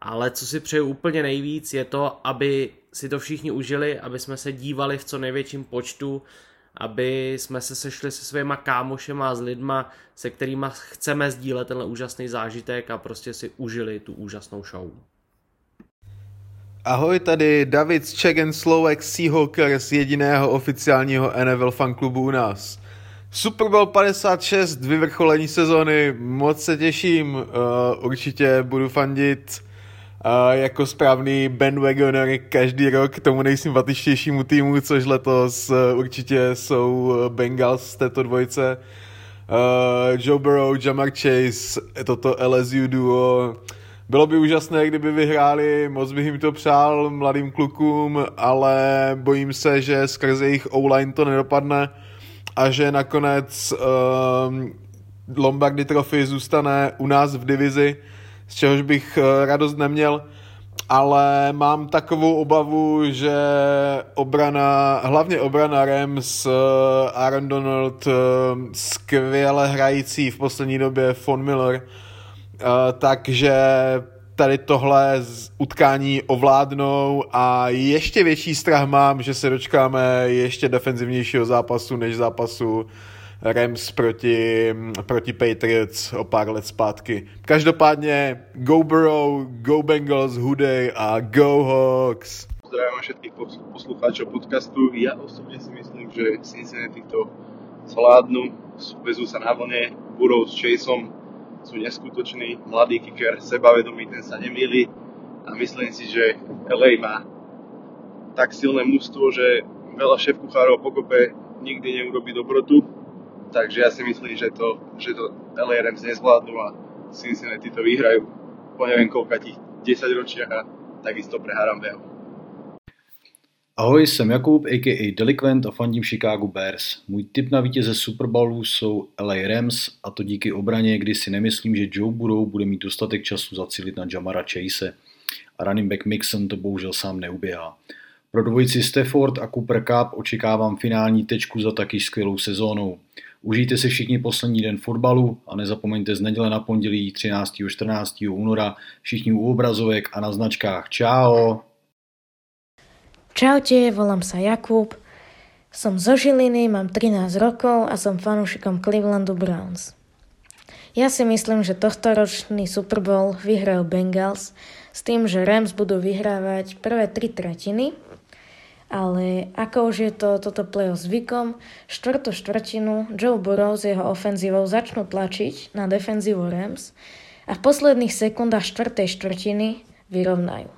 ale co si přeju úplně nejvíc je to, aby si to všichni užili, aby jsme se dívali v co největším počtu, aby jsme se sešli se svýma kámošema a s lidma, se kterými chceme sdílet tenhle úžasný zážitek a prostě si užili tu úžasnou show. Ahoj, tady David z Czech and Slovak Seahawkers, jediného oficiálního NFL fanklubu u nás. Super Bowl 56, vyvrcholení sezony, moc se těším, uh, určitě budu fandit uh, jako správný bandwagoner každý rok tomu nejsympatičtějšímu týmu, což letos uh, určitě jsou Bengals z této dvojce. Uh, Joe Burrow, Jamar Chase, toto LSU duo. Bylo by úžasné, kdyby vyhráli, moc bych jim to přál mladým klukům, ale bojím se, že skrze jejich online to nedopadne a že nakonec um, Lombardy Trophy zůstane u nás v divizi, z čehož bych uh, radost neměl, ale mám takovou obavu, že obrana, hlavně obrana Rams, uh, Aaron Donald, uh, skvěle hrající v poslední době Von Miller, takže tady tohle utkání ovládnou a ještě větší strach mám, že se dočkáme ještě defenzivnějšího zápasu než zápasu Rams proti, proti Patriots o pár let zpátky. Každopádně go Burrow, go Bengals, Hudej a go Hawks. Zdravím všetkých poslucháčov podcastu. Ja osobne si myslím, že Cincinnati to zvládnu, vezú sa na vlne, Burrow s Chaseom sú neskutoční, mladý kicker, sebavedomý, ten sa nemýli a myslím si, že LA má tak silné mústvo, že veľa šéf kuchárov pokope nikdy neurobi dobrotu, takže ja si myslím, že to, že to LA nezvládnu a Cincinnati to vyhrajú po neviem koľka tých 10 ročiach a takisto pre Harambeho. Ahoj, jsem Jakub, a.k.a. Delinquent a fandím Chicago Bears. Můj tip na vítěze Super Bowlu jsou LA Rams a to díky obraně, kdy si nemyslím, že Joe Burrow bude mít dostatek času zacílit na Jamara Chase a running back Mixon to bohužel sám neuběhá. Pro dvojici Stafford a Cooper Cup očekávám finální tečku za taky skvělou sezónou. Užijte si všichni poslední den fotbalu a nezapomeňte z neděle na pondělí 13. 14. února všichni u obrazovek a na značkách. Čau! Čaute, volám sa Jakub, som zo Žiliny, mám 13 rokov a som fanúšikom Clevelandu Browns. Ja si myslím, že tohtoročný Super Bowl vyhrajú Bengals s tým, že Rams budú vyhrávať prvé tri tretiny ale ako už je to toto play zvykom, štvrtú štvrtinu Joe Burrow s jeho ofenzívou začnú tlačiť na defenzívu Rams a v posledných sekundách štvrtej štvrtiny vyrovnajú.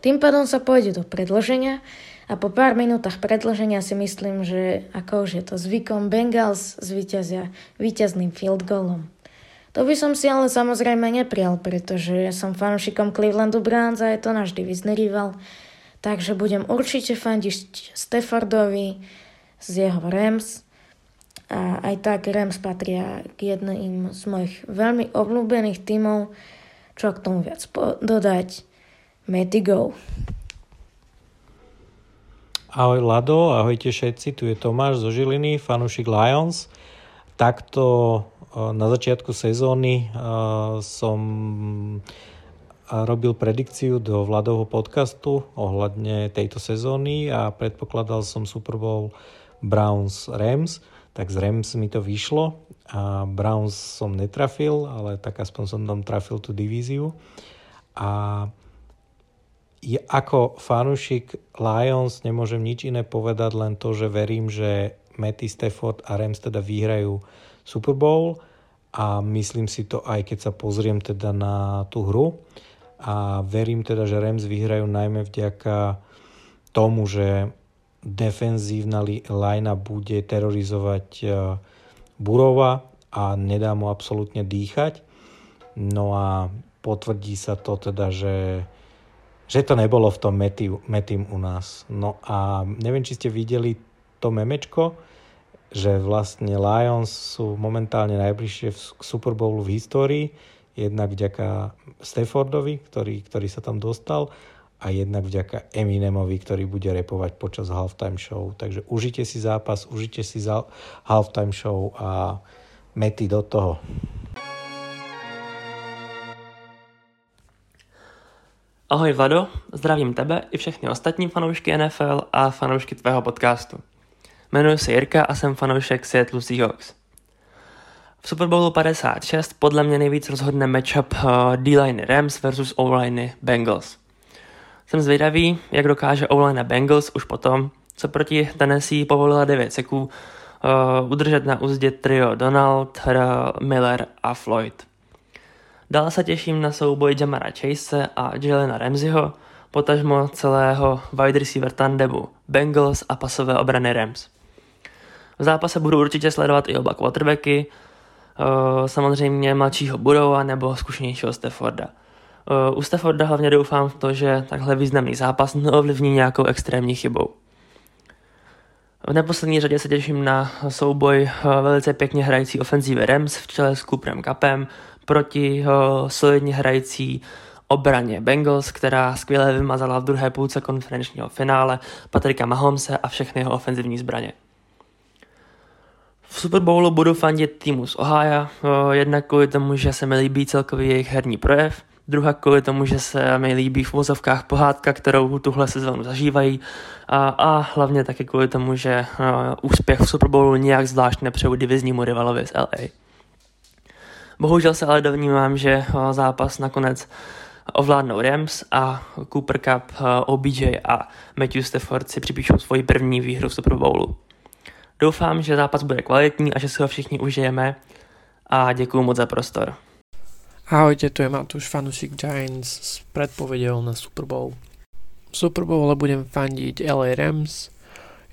Tým pádom sa pôjde do predloženia a po pár minútach predloženia si myslím, že ako už je to zvykom, Bengals zvíťazia víťazným field goalom. To by som si ale samozrejme neprial, pretože som fanúšikom Clevelandu Browns a je to náš divizný rival. Takže budem určite fandiť Staffordovi z jeho Rams. A aj tak Rams patria k jedným z mojich veľmi obľúbených tímov. Čo k tomu viac dodať? Matty Go. Ahoj Lado, ahojte všetci, tu je Tomáš zo Žiliny, fanúšik Lions. Takto e, na začiatku sezóny e, som robil predikciu do Vladovho podcastu ohľadne tejto sezóny a predpokladal som Super Bowl Browns Rams, tak z Rams mi to vyšlo a Browns som netrafil, ale tak aspoň som tam trafil tú divíziu. A ako fanúšik Lions nemôžem nič iné povedať, len to, že verím, že Matty Stafford a Rams teda vyhrajú Super Bowl a myslím si to aj keď sa pozriem teda na tú hru a verím teda, že Rams vyhrajú najmä vďaka tomu, že defenzívna linea bude terorizovať e, Burova a nedá mu absolútne dýchať. No a potvrdí sa to teda, že že to nebolo v tom metým u nás. No a neviem, či ste videli to memečko, že vlastne Lions sú momentálne najbližšie k Super Bowlu v histórii, jednak vďaka Staffordovi, ktorý, ktorý sa tam dostal, a jednak vďaka Eminemovi, ktorý bude repovať počas halftime show. Takže užite si zápas, užite si halftime show a mety do toho. Ahoj Vlado, zdravím tebe i všechny ostatní fanoušky NFL a fanoušky tvého podcastu. Jmenuji se Jirka a jsem fanoušek Seattle Seahawks. V Super Bowlu 56 podle mě nejvíc rozhodne matchup uh, D-line Rams versus O-line Bengals. Jsem zvědavý, jak dokáže O-line Bengals už potom, co proti Tennessee povolila 9 seků, uh, udržet na úzdě trio Donald, Miller a Floyd. Dál se těším na souboj Jamara Chase a Jelena Ramseyho, potažmo celého wide receiver tandemu Bengals a pasové obrany Rams. V zápase budu určitě sledovat i oba quarterbacky, eh, samozřejmě mladšího Burova nebo zkušenějšího Stafforda. Eh, u Stafforda hlavně doufám v to, že takhle významný zápas neovlivní nějakou extrémní chybou. V neposlední řadě se těším na souboj eh, velice pěkně hrající ofenzívy Rams v čele s Cooperem Cupem proti solidně hrající obraně Bengals, která skvěle vymazala v druhé půlce konferenčního finále Patrika Mahomse a všechny jeho ofenzivní zbraně. V Super Bowlu budu fandit týmu z Ohio, jednak kvůli tomu, že se mi líbí celkový jejich herní projev, druhá kvůli tomu, že se mi líbí v vozovkách pohádka, kterou tuhle sezónu zažívají a, a hlavně taky kvůli tomu, že uh, úspěch v Super Bowlu nijak zvlášť nepřeju diviznímu rivalovi z LA. Bohužel se ale dovnímám, že zápas nakonec ovládnou Rams a Cooper Cup, OBJ a Matthew Stafford si připíšou svoji první výhru v Super Bowlu. Doufám, že zápas bude kvalitní a že si ho všichni užijeme a děkuji moc za prostor. Ahojte, tu je Matúš, fanúšik Giants s predpovedou na Super Bowl. V Super Bowl budem fandiť LA Rams.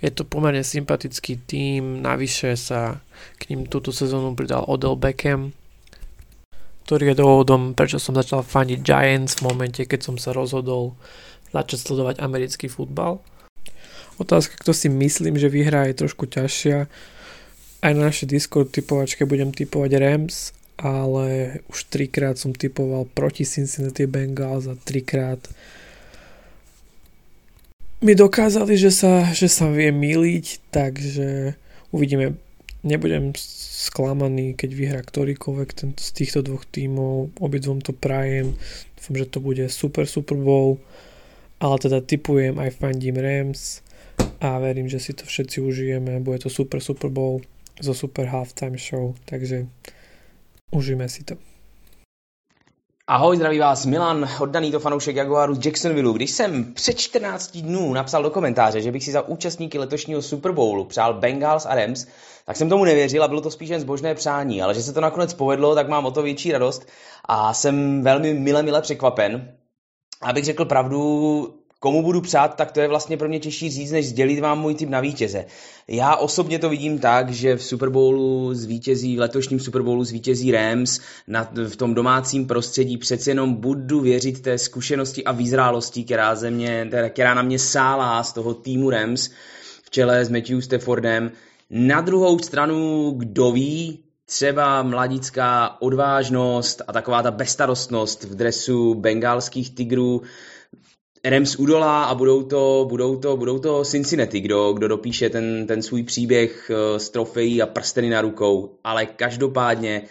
Je to pomerne sympatický tým, navyše sa k ním túto sezónu pridal Odell Beckham, ktorý je dôvodom, prečo som začal fandiť Giants v momente, keď som sa rozhodol začať sledovať americký futbal. Otázka, kto si myslím, že vyhrá, je trošku ťažšia. Aj na našej Discord typovačke budem typovať Rams, ale už trikrát som typoval proti Cincinnati Bengals a trikrát mi dokázali, že sa, že sa vie miliť, takže uvidíme. Nebudem sklamaný, keď vyhrá ktorýkoľvek ten, z týchto dvoch tímov. Obidvom to prajem. Dúfam, že to bude super Super Bowl. Ale teda typujem aj fandím Rams a verím, že si to všetci užijeme. Bude to super Super Bowl zo super halftime show. Takže Užijme si to. Ahoj, zdraví vás Milan, oddaný to fanoušek Jaguaru z Jacksonville. Když jsem před 14 dnů napsal do komentáře, že bych si za účastníky letošního Super Bowlu přál Bengals a Rams, tak jsem tomu nevěřil a bylo to spíš jen zbožné přání, ale že se to nakonec povedlo, tak mám o to větší radost a jsem velmi mile, mile překvapen. Abych řekl pravdu, komu budu přát, tak to je vlastně pro mě těžší říct, než sdělit vám můj tip na vítěze. Já osobně to vidím tak, že v Super Bowlu zvítězí, v letošním Super Bowlu zvítězí Rams, na, v tom domácím prostředí přece jenom budu věřit té zkušenosti a výzrálosti, která, ze mě, která na mě sálá z toho týmu Rams v čele s Matthew Staffordem. Na druhou stranu, kdo ví, třeba mladická odvážnost a taková ta bestarostnost v dresu bengalských tigrů Rams udolá a budou to, budou to, budou to Cincinnati, kdo, kdo dopíše ten, ten svůj příběh eh, s trofejí a prsteny na rukou. Ale každopádně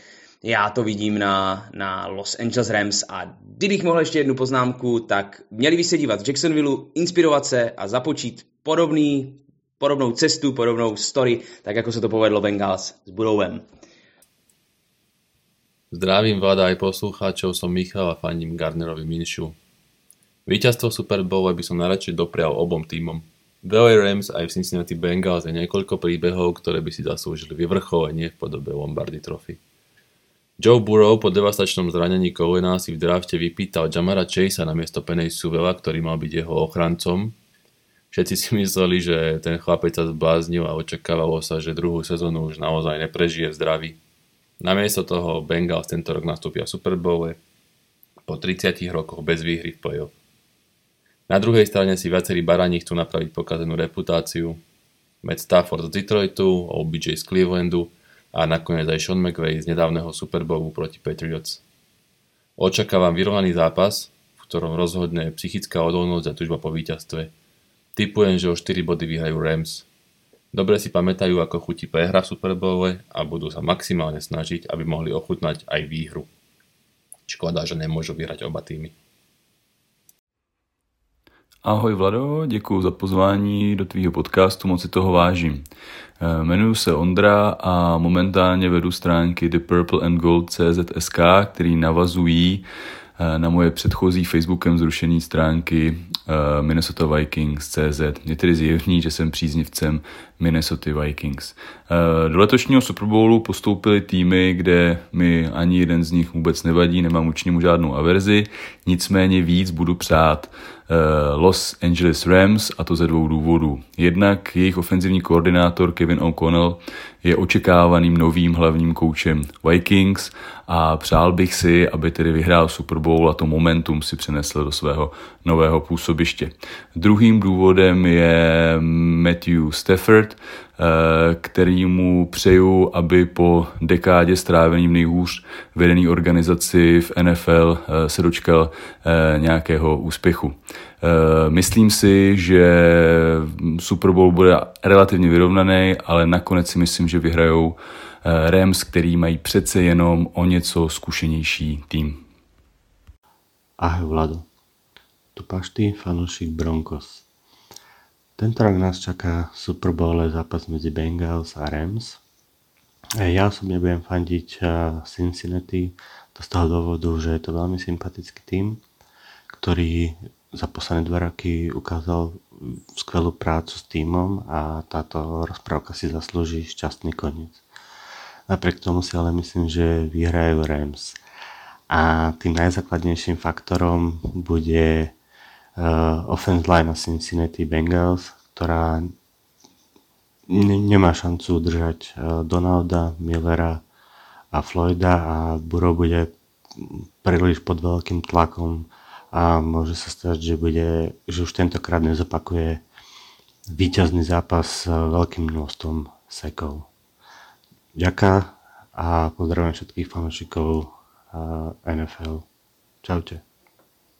já to vidím na, na Los Angeles Rams a kdybych mohl ještě jednu poznámku, tak měli by se dívat z Jacksonville, inspirovat se a započít podobný, podobnou cestu, podobnou story, tak jako se to povedlo Bengals s Budovem. Zdravím vláda aj poslucháčov, som Michal a fandím Gardnerovi Minšu. Víťazstvo Super Bowl by som najradšej doprial obom tímom. V LA Rams aj v Cincinnati Bengals je niekoľko príbehov, ktoré by si zaslúžili vyvrcholenie v podobe Lombardy Trophy. Joe Burrow po devastačnom zranení kolena si v drafte vypýtal Jamara Chasea na miesto Penny Suvela, ktorý mal byť jeho ochrancom. Všetci si mysleli, že ten chlapec sa zbláznil a očakávalo sa, že druhú sezónu už naozaj neprežije v zdraví. Namiesto toho Bengals tento rok nastúpia Super Bowl po 30 rokoch bez výhry v playoff. Na druhej strane si viacerí barani chcú napraviť pokazenú reputáciu. Matt Stafford z Detroitu, OBJ z Clevelandu a nakoniec aj Sean McVay z nedávneho Super Bowlu proti Patriots. Očakávam vyrovnaný zápas, v ktorom rozhodne psychická odolnosť a tužba po víťazstve. Typujem, že o 4 body vyhrajú Rams. Dobre si pamätajú, ako chutí prehra v Super Bowle a budú sa maximálne snažiť, aby mohli ochutnať aj výhru. Škoda, že nemôžu vyhrať oba týmy. Ahoj Vlado, děkuji za pozvání do tvýho podcastu, moc si toho vážím. Eh, jmenuji se Ondra a momentálně vedu stránky The Purple and Gold CZSK, který navazují eh, na moje předchozí Facebookem zrušené stránky eh, Minnesota Vikings CZ. Je tedy zjevný, že jsem příznivcem Minnesota Vikings. Do letošního Super Bowlu postoupili týmy, kde mi ani jeden z nich vůbec nevadí, nemám určitě mu žádnou averzi, nicméně víc budu přát Eh, Los Angeles Rams a to ze dvou důvodů. Jednak jejich ofenzivní koordinátor Kevin O'Connell je očekávaným novým hlavním koučem Vikings a přál bych si, aby tedy vyhrál Super Bowl a to momentum si přenesl do svého nového působiště. Druhým důvodem je Matthew Stafford, eh, který mu přeju, aby po dekádě strávením nejhůř vedený organizaci v NFL eh, se dočkal eh, nějakého úspěchu. Myslím si, že Super Bowl bude relativně vyrovnaný, ale nakonec si myslím, že vyhrajou Rams, který mají přece jenom o něco zkušenější tým. Ahoj Vlado, tu Pašty, fanúšik Broncos. Tento rok nás čaká Super Bowl zápas medzi Bengals a Rams. Ja osobne budem fandiť Cincinnati, to z toho dôvodu, že je to veľmi sympatický tým, ktorý za posledné dva roky ukázal skvelú prácu s týmom a táto rozprávka si zaslúži šťastný koniec. Napriek tomu si ale myslím, že vyhrajú Rams. A tým najzákladnejším faktorom bude uh, offense line Cincinnati Bengals, ktorá ne- nemá šancu udržať uh, Donalda, Millera a Floyda a Burrow bude príliš pod veľkým tlakom a môže sa stať, že, bude, že už tentokrát nezopakuje víťazný zápas s veľkým množstvom sekov. Ďaká a pozdravím všetkých fanúšikov NFL. Čaute.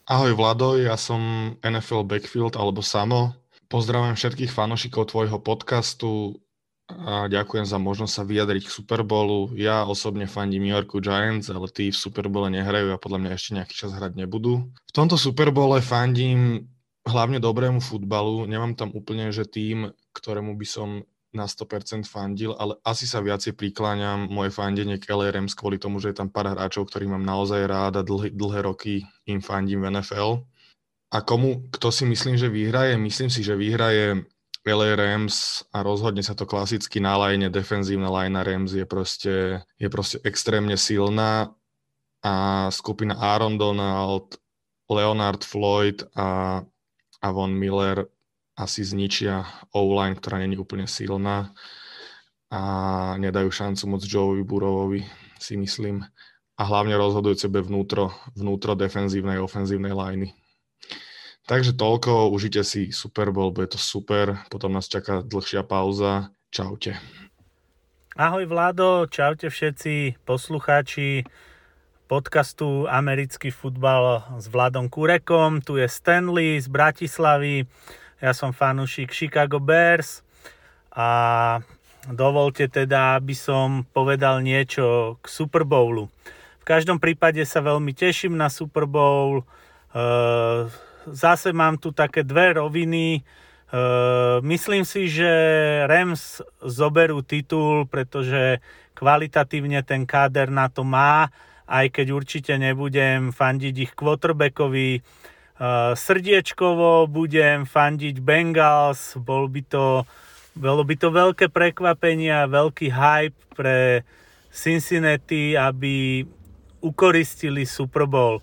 Ahoj Vlado, ja som NFL Backfield alebo Samo. Pozdravím všetkých fanúšikov tvojho podcastu a ďakujem za možnosť sa vyjadriť k Super Bowlu. Ja osobne fandím New Yorku Giants, ale tí v Super Bowle nehrajú a podľa mňa ešte nejaký čas hrať nebudú. V tomto Super Bowle fandím hlavne dobrému futbalu. Nemám tam úplne, že tým, ktorému by som na 100% fandil, ale asi sa viacej prikláňam moje fandenie k LA Rams kvôli tomu, že je tam pár hráčov, ktorých mám naozaj rád a dlhé, dlhé roky im fandím v NFL. A komu, kto si myslím, že vyhraje? Myslím si, že vyhraje LA Rams a rozhodne sa to klasicky na line, defenzívna line Rams je proste, je proste extrémne silná a skupina Aaron Donald, Leonard Floyd a, a Von Miller asi zničia O-line, ktorá není úplne silná a nedajú šancu moc Joeovi Burovovi, si myslím. A hlavne rozhodujú sebe vnútro, vnútro defenzívnej, ofenzívnej liney. Takže toľko, užite si Super Bowl, bude to super, potom nás čaká dlhšia pauza. Čaute. Ahoj Vlado, čaute všetci poslucháči podcastu Americký futbal s Vladom Kurekom. Tu je Stanley z Bratislavy. Ja som fanúšik Chicago Bears a dovolte teda, aby som povedal niečo k Super Bowlu. V každom prípade sa veľmi teším na Super Bowl. E, zase mám tu také dve roviny. E, myslím si, že Rams zoberú titul, pretože kvalitatívne ten káder na to má, aj keď určite nebudem fandiť ich quarterbackovi srdiečkovo budem fandiť Bengals, bol by to, bolo by to veľké prekvapenie a veľký hype pre Cincinnati, aby ukoristili Super Bowl.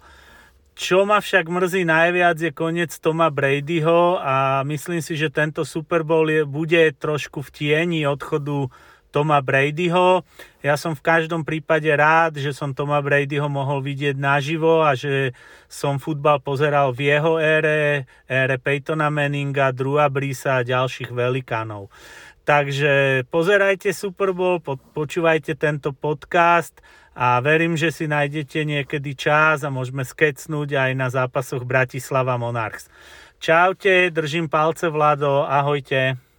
Čo ma však mrzí najviac je koniec Toma Bradyho a myslím si, že tento Super Bowl je, bude trošku v tieni odchodu Toma Bradyho. Ja som v každom prípade rád, že som Toma Bradyho mohol vidieť naživo a že som futbal pozeral v jeho ére, ére Peytona Manninga, Drua Brisa a ďalších velikánov. Takže pozerajte Super Bowl, počúvajte tento podcast a verím, že si nájdete niekedy čas a môžeme skecnúť aj na zápasoch Bratislava Monarchs. Čaute, držím palce Vlado, ahojte.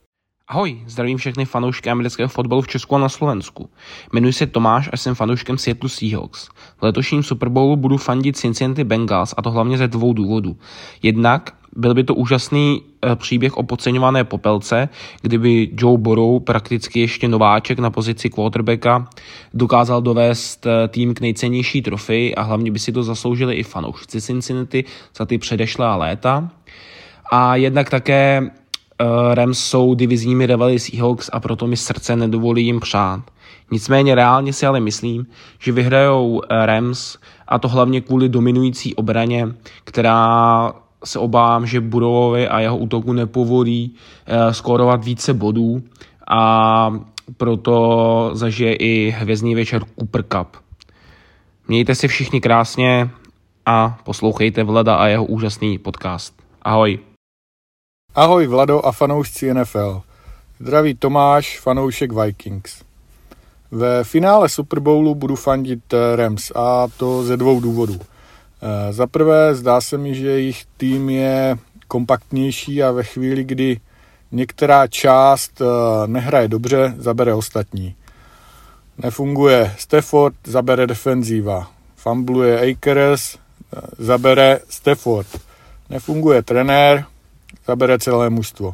Ahoj, zdravím všechny fanoušky amerického fotbalu v Česku a na Slovensku. Jmenuji se Tomáš a jsem fanouškem Seattle Seahawks. V letošním Super Bowlu budu fandit Cincinnati Bengals a to hlavně ze dvou důvodů. Jednak byl by to úžasný eh, příběh o podceňované popelce, kdyby Joe Burrow, prakticky ještě nováček na pozici quarterbacka, dokázal dovést eh, tým k nejcennější trofeji a hlavně by si to zasloužili i fanoušci Cincinnati za ty předešlá léta. A jednak také Rams jsou divizními rivaly Seahawks a proto mi srdce nedovolí jim přát. Nicméně reálně si ale myslím, že vyhrajou eh, Rams a to hlavně kvůli dominující obraně, která se obávám, že Burovovi a jeho útoku nepovolí uh, skórovat více bodů a proto zažije i hvězdný večer Cooper Cup. Mějte si všichni krásně a poslouchejte Vlada a jeho úžasný podcast. Ahoj. Ahoj Vlado a fanoušci NFL. Zdraví Tomáš, fanoušek Vikings. Ve finále Super Bowlu budu fandit eh, Rams a to ze dvou důvodů. Eh, za prvé zdá se mi, že jejich tým je kompaktnější a ve chvíli, kdy některá část eh, nehraje dobře, zabere ostatní. Nefunguje Stafford, zabere defenzíva. Fambluje Akers, zabere Stafford. Nefunguje trenér, zabere celé mužstvo.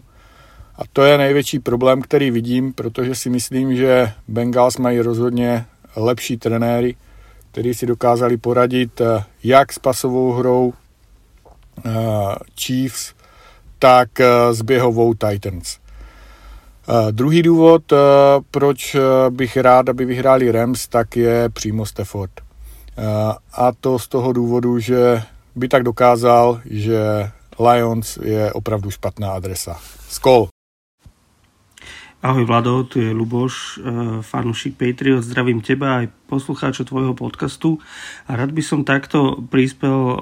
A to je největší problém, který vidím, protože si myslím, že Bengals mají rozhodně lepší trenéry, kteří si dokázali poradit eh, jak s pasovou hrou eh, Chiefs, tak eh, s běhovou Titans. Druhý důvod, proč bych rád, aby vyhráli Rams, tak je přímo Stafford. A to z toho důvodu, že by tak dokázal, že Lions je opravdu špatná adresa. Skol! Ahoj Vlado, tu je Luboš, eh, fanúšik Patriot, zdravím teba aj poslucháčov tvojho podcastu a rád by som takto prispel eh,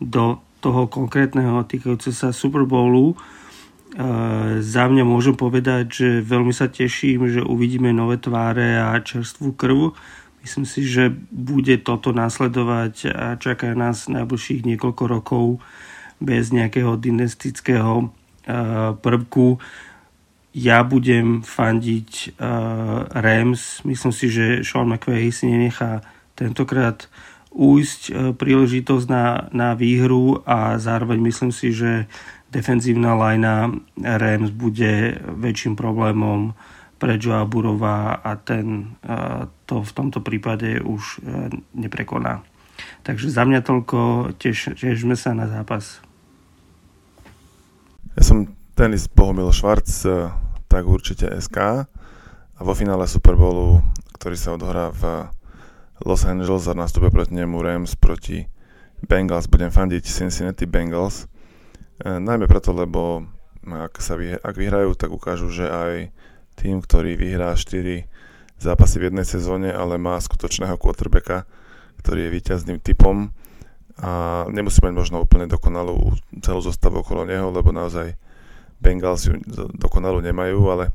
do toho konkrétneho týkajúce sa Super Bowlu. Eh, za mňa môžem povedať, že veľmi sa teším, že uvidíme nové tváre a čerstvú krv. Myslím si, že bude toto nasledovať a čaká nás najbližších niekoľko rokov bez nejakého dynastického uh, prvku. Ja budem fandiť uh, Rams. Myslím si, že Sean McVay si nenechá tentokrát újsť uh, príležitosť na, na výhru a zároveň myslím si, že defenzívna lajna Rams bude väčším problémom pre Joa Burova a ten to v tomto prípade už neprekoná. Takže za mňa toľko, tiežme sa na zápas. Ja som tenis Bohumil Švarc, tak určite SK a vo finále Super Bowlu, ktorý sa odohrá v Los Angeles a nastúpe proti nemu Rams proti Bengals, budem fandiť Cincinnati Bengals. E, najmä preto, lebo ak, sa vyh- ak vyhrajú, tak ukážu, že aj tým, ktorý vyhrá 4 zápasy v jednej sezóne, ale má skutočného quarterbacka, ktorý je víťazným typom a nemusí mať možno úplne dokonalú celú zostavu okolo neho, lebo naozaj Bengals ju dokonalú nemajú, ale e,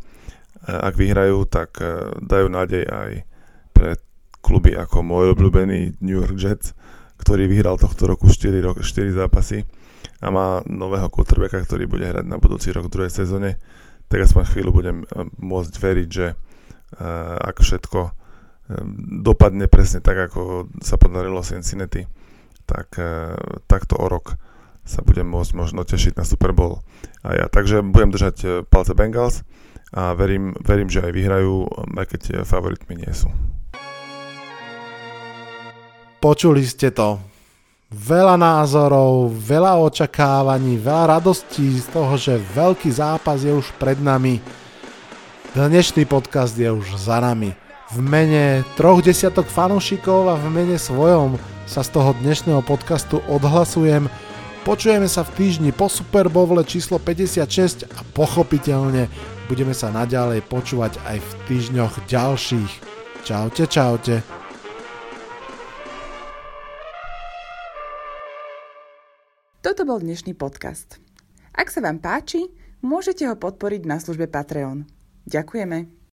ak vyhrajú, tak e, dajú nádej aj pre kluby ako môj obľúbený New York Jets, ktorý vyhral tohto roku 4, rok, 4 zápasy a má nového quarterbacka, ktorý bude hrať na budúci rok v druhej sezóne, tak aspoň chvíľu budem eh, môcť veriť, že ak všetko dopadne presne tak, ako sa podarilo Cincinnati, tak uh, takto o rok sa budem môcť možno tešiť na Super Bowl. A ja, takže budem držať palce Bengals a verím, verím, že aj vyhrajú, aj keď favoritmi nie sú. Počuli ste to. Veľa názorov, veľa očakávaní, veľa radostí z toho, že veľký zápas je už pred nami. Dnešný podcast je už za nami. V mene troch desiatok fanúšikov a v mene svojom sa z toho dnešného podcastu odhlasujem. Počujeme sa v týždni po Super Bowle číslo 56 a pochopiteľne budeme sa naďalej počúvať aj v týždňoch ďalších. Čaute, čaute. Toto bol dnešný podcast. Ak sa vám páči, môžete ho podporiť na službe Patreon. Ďakujeme.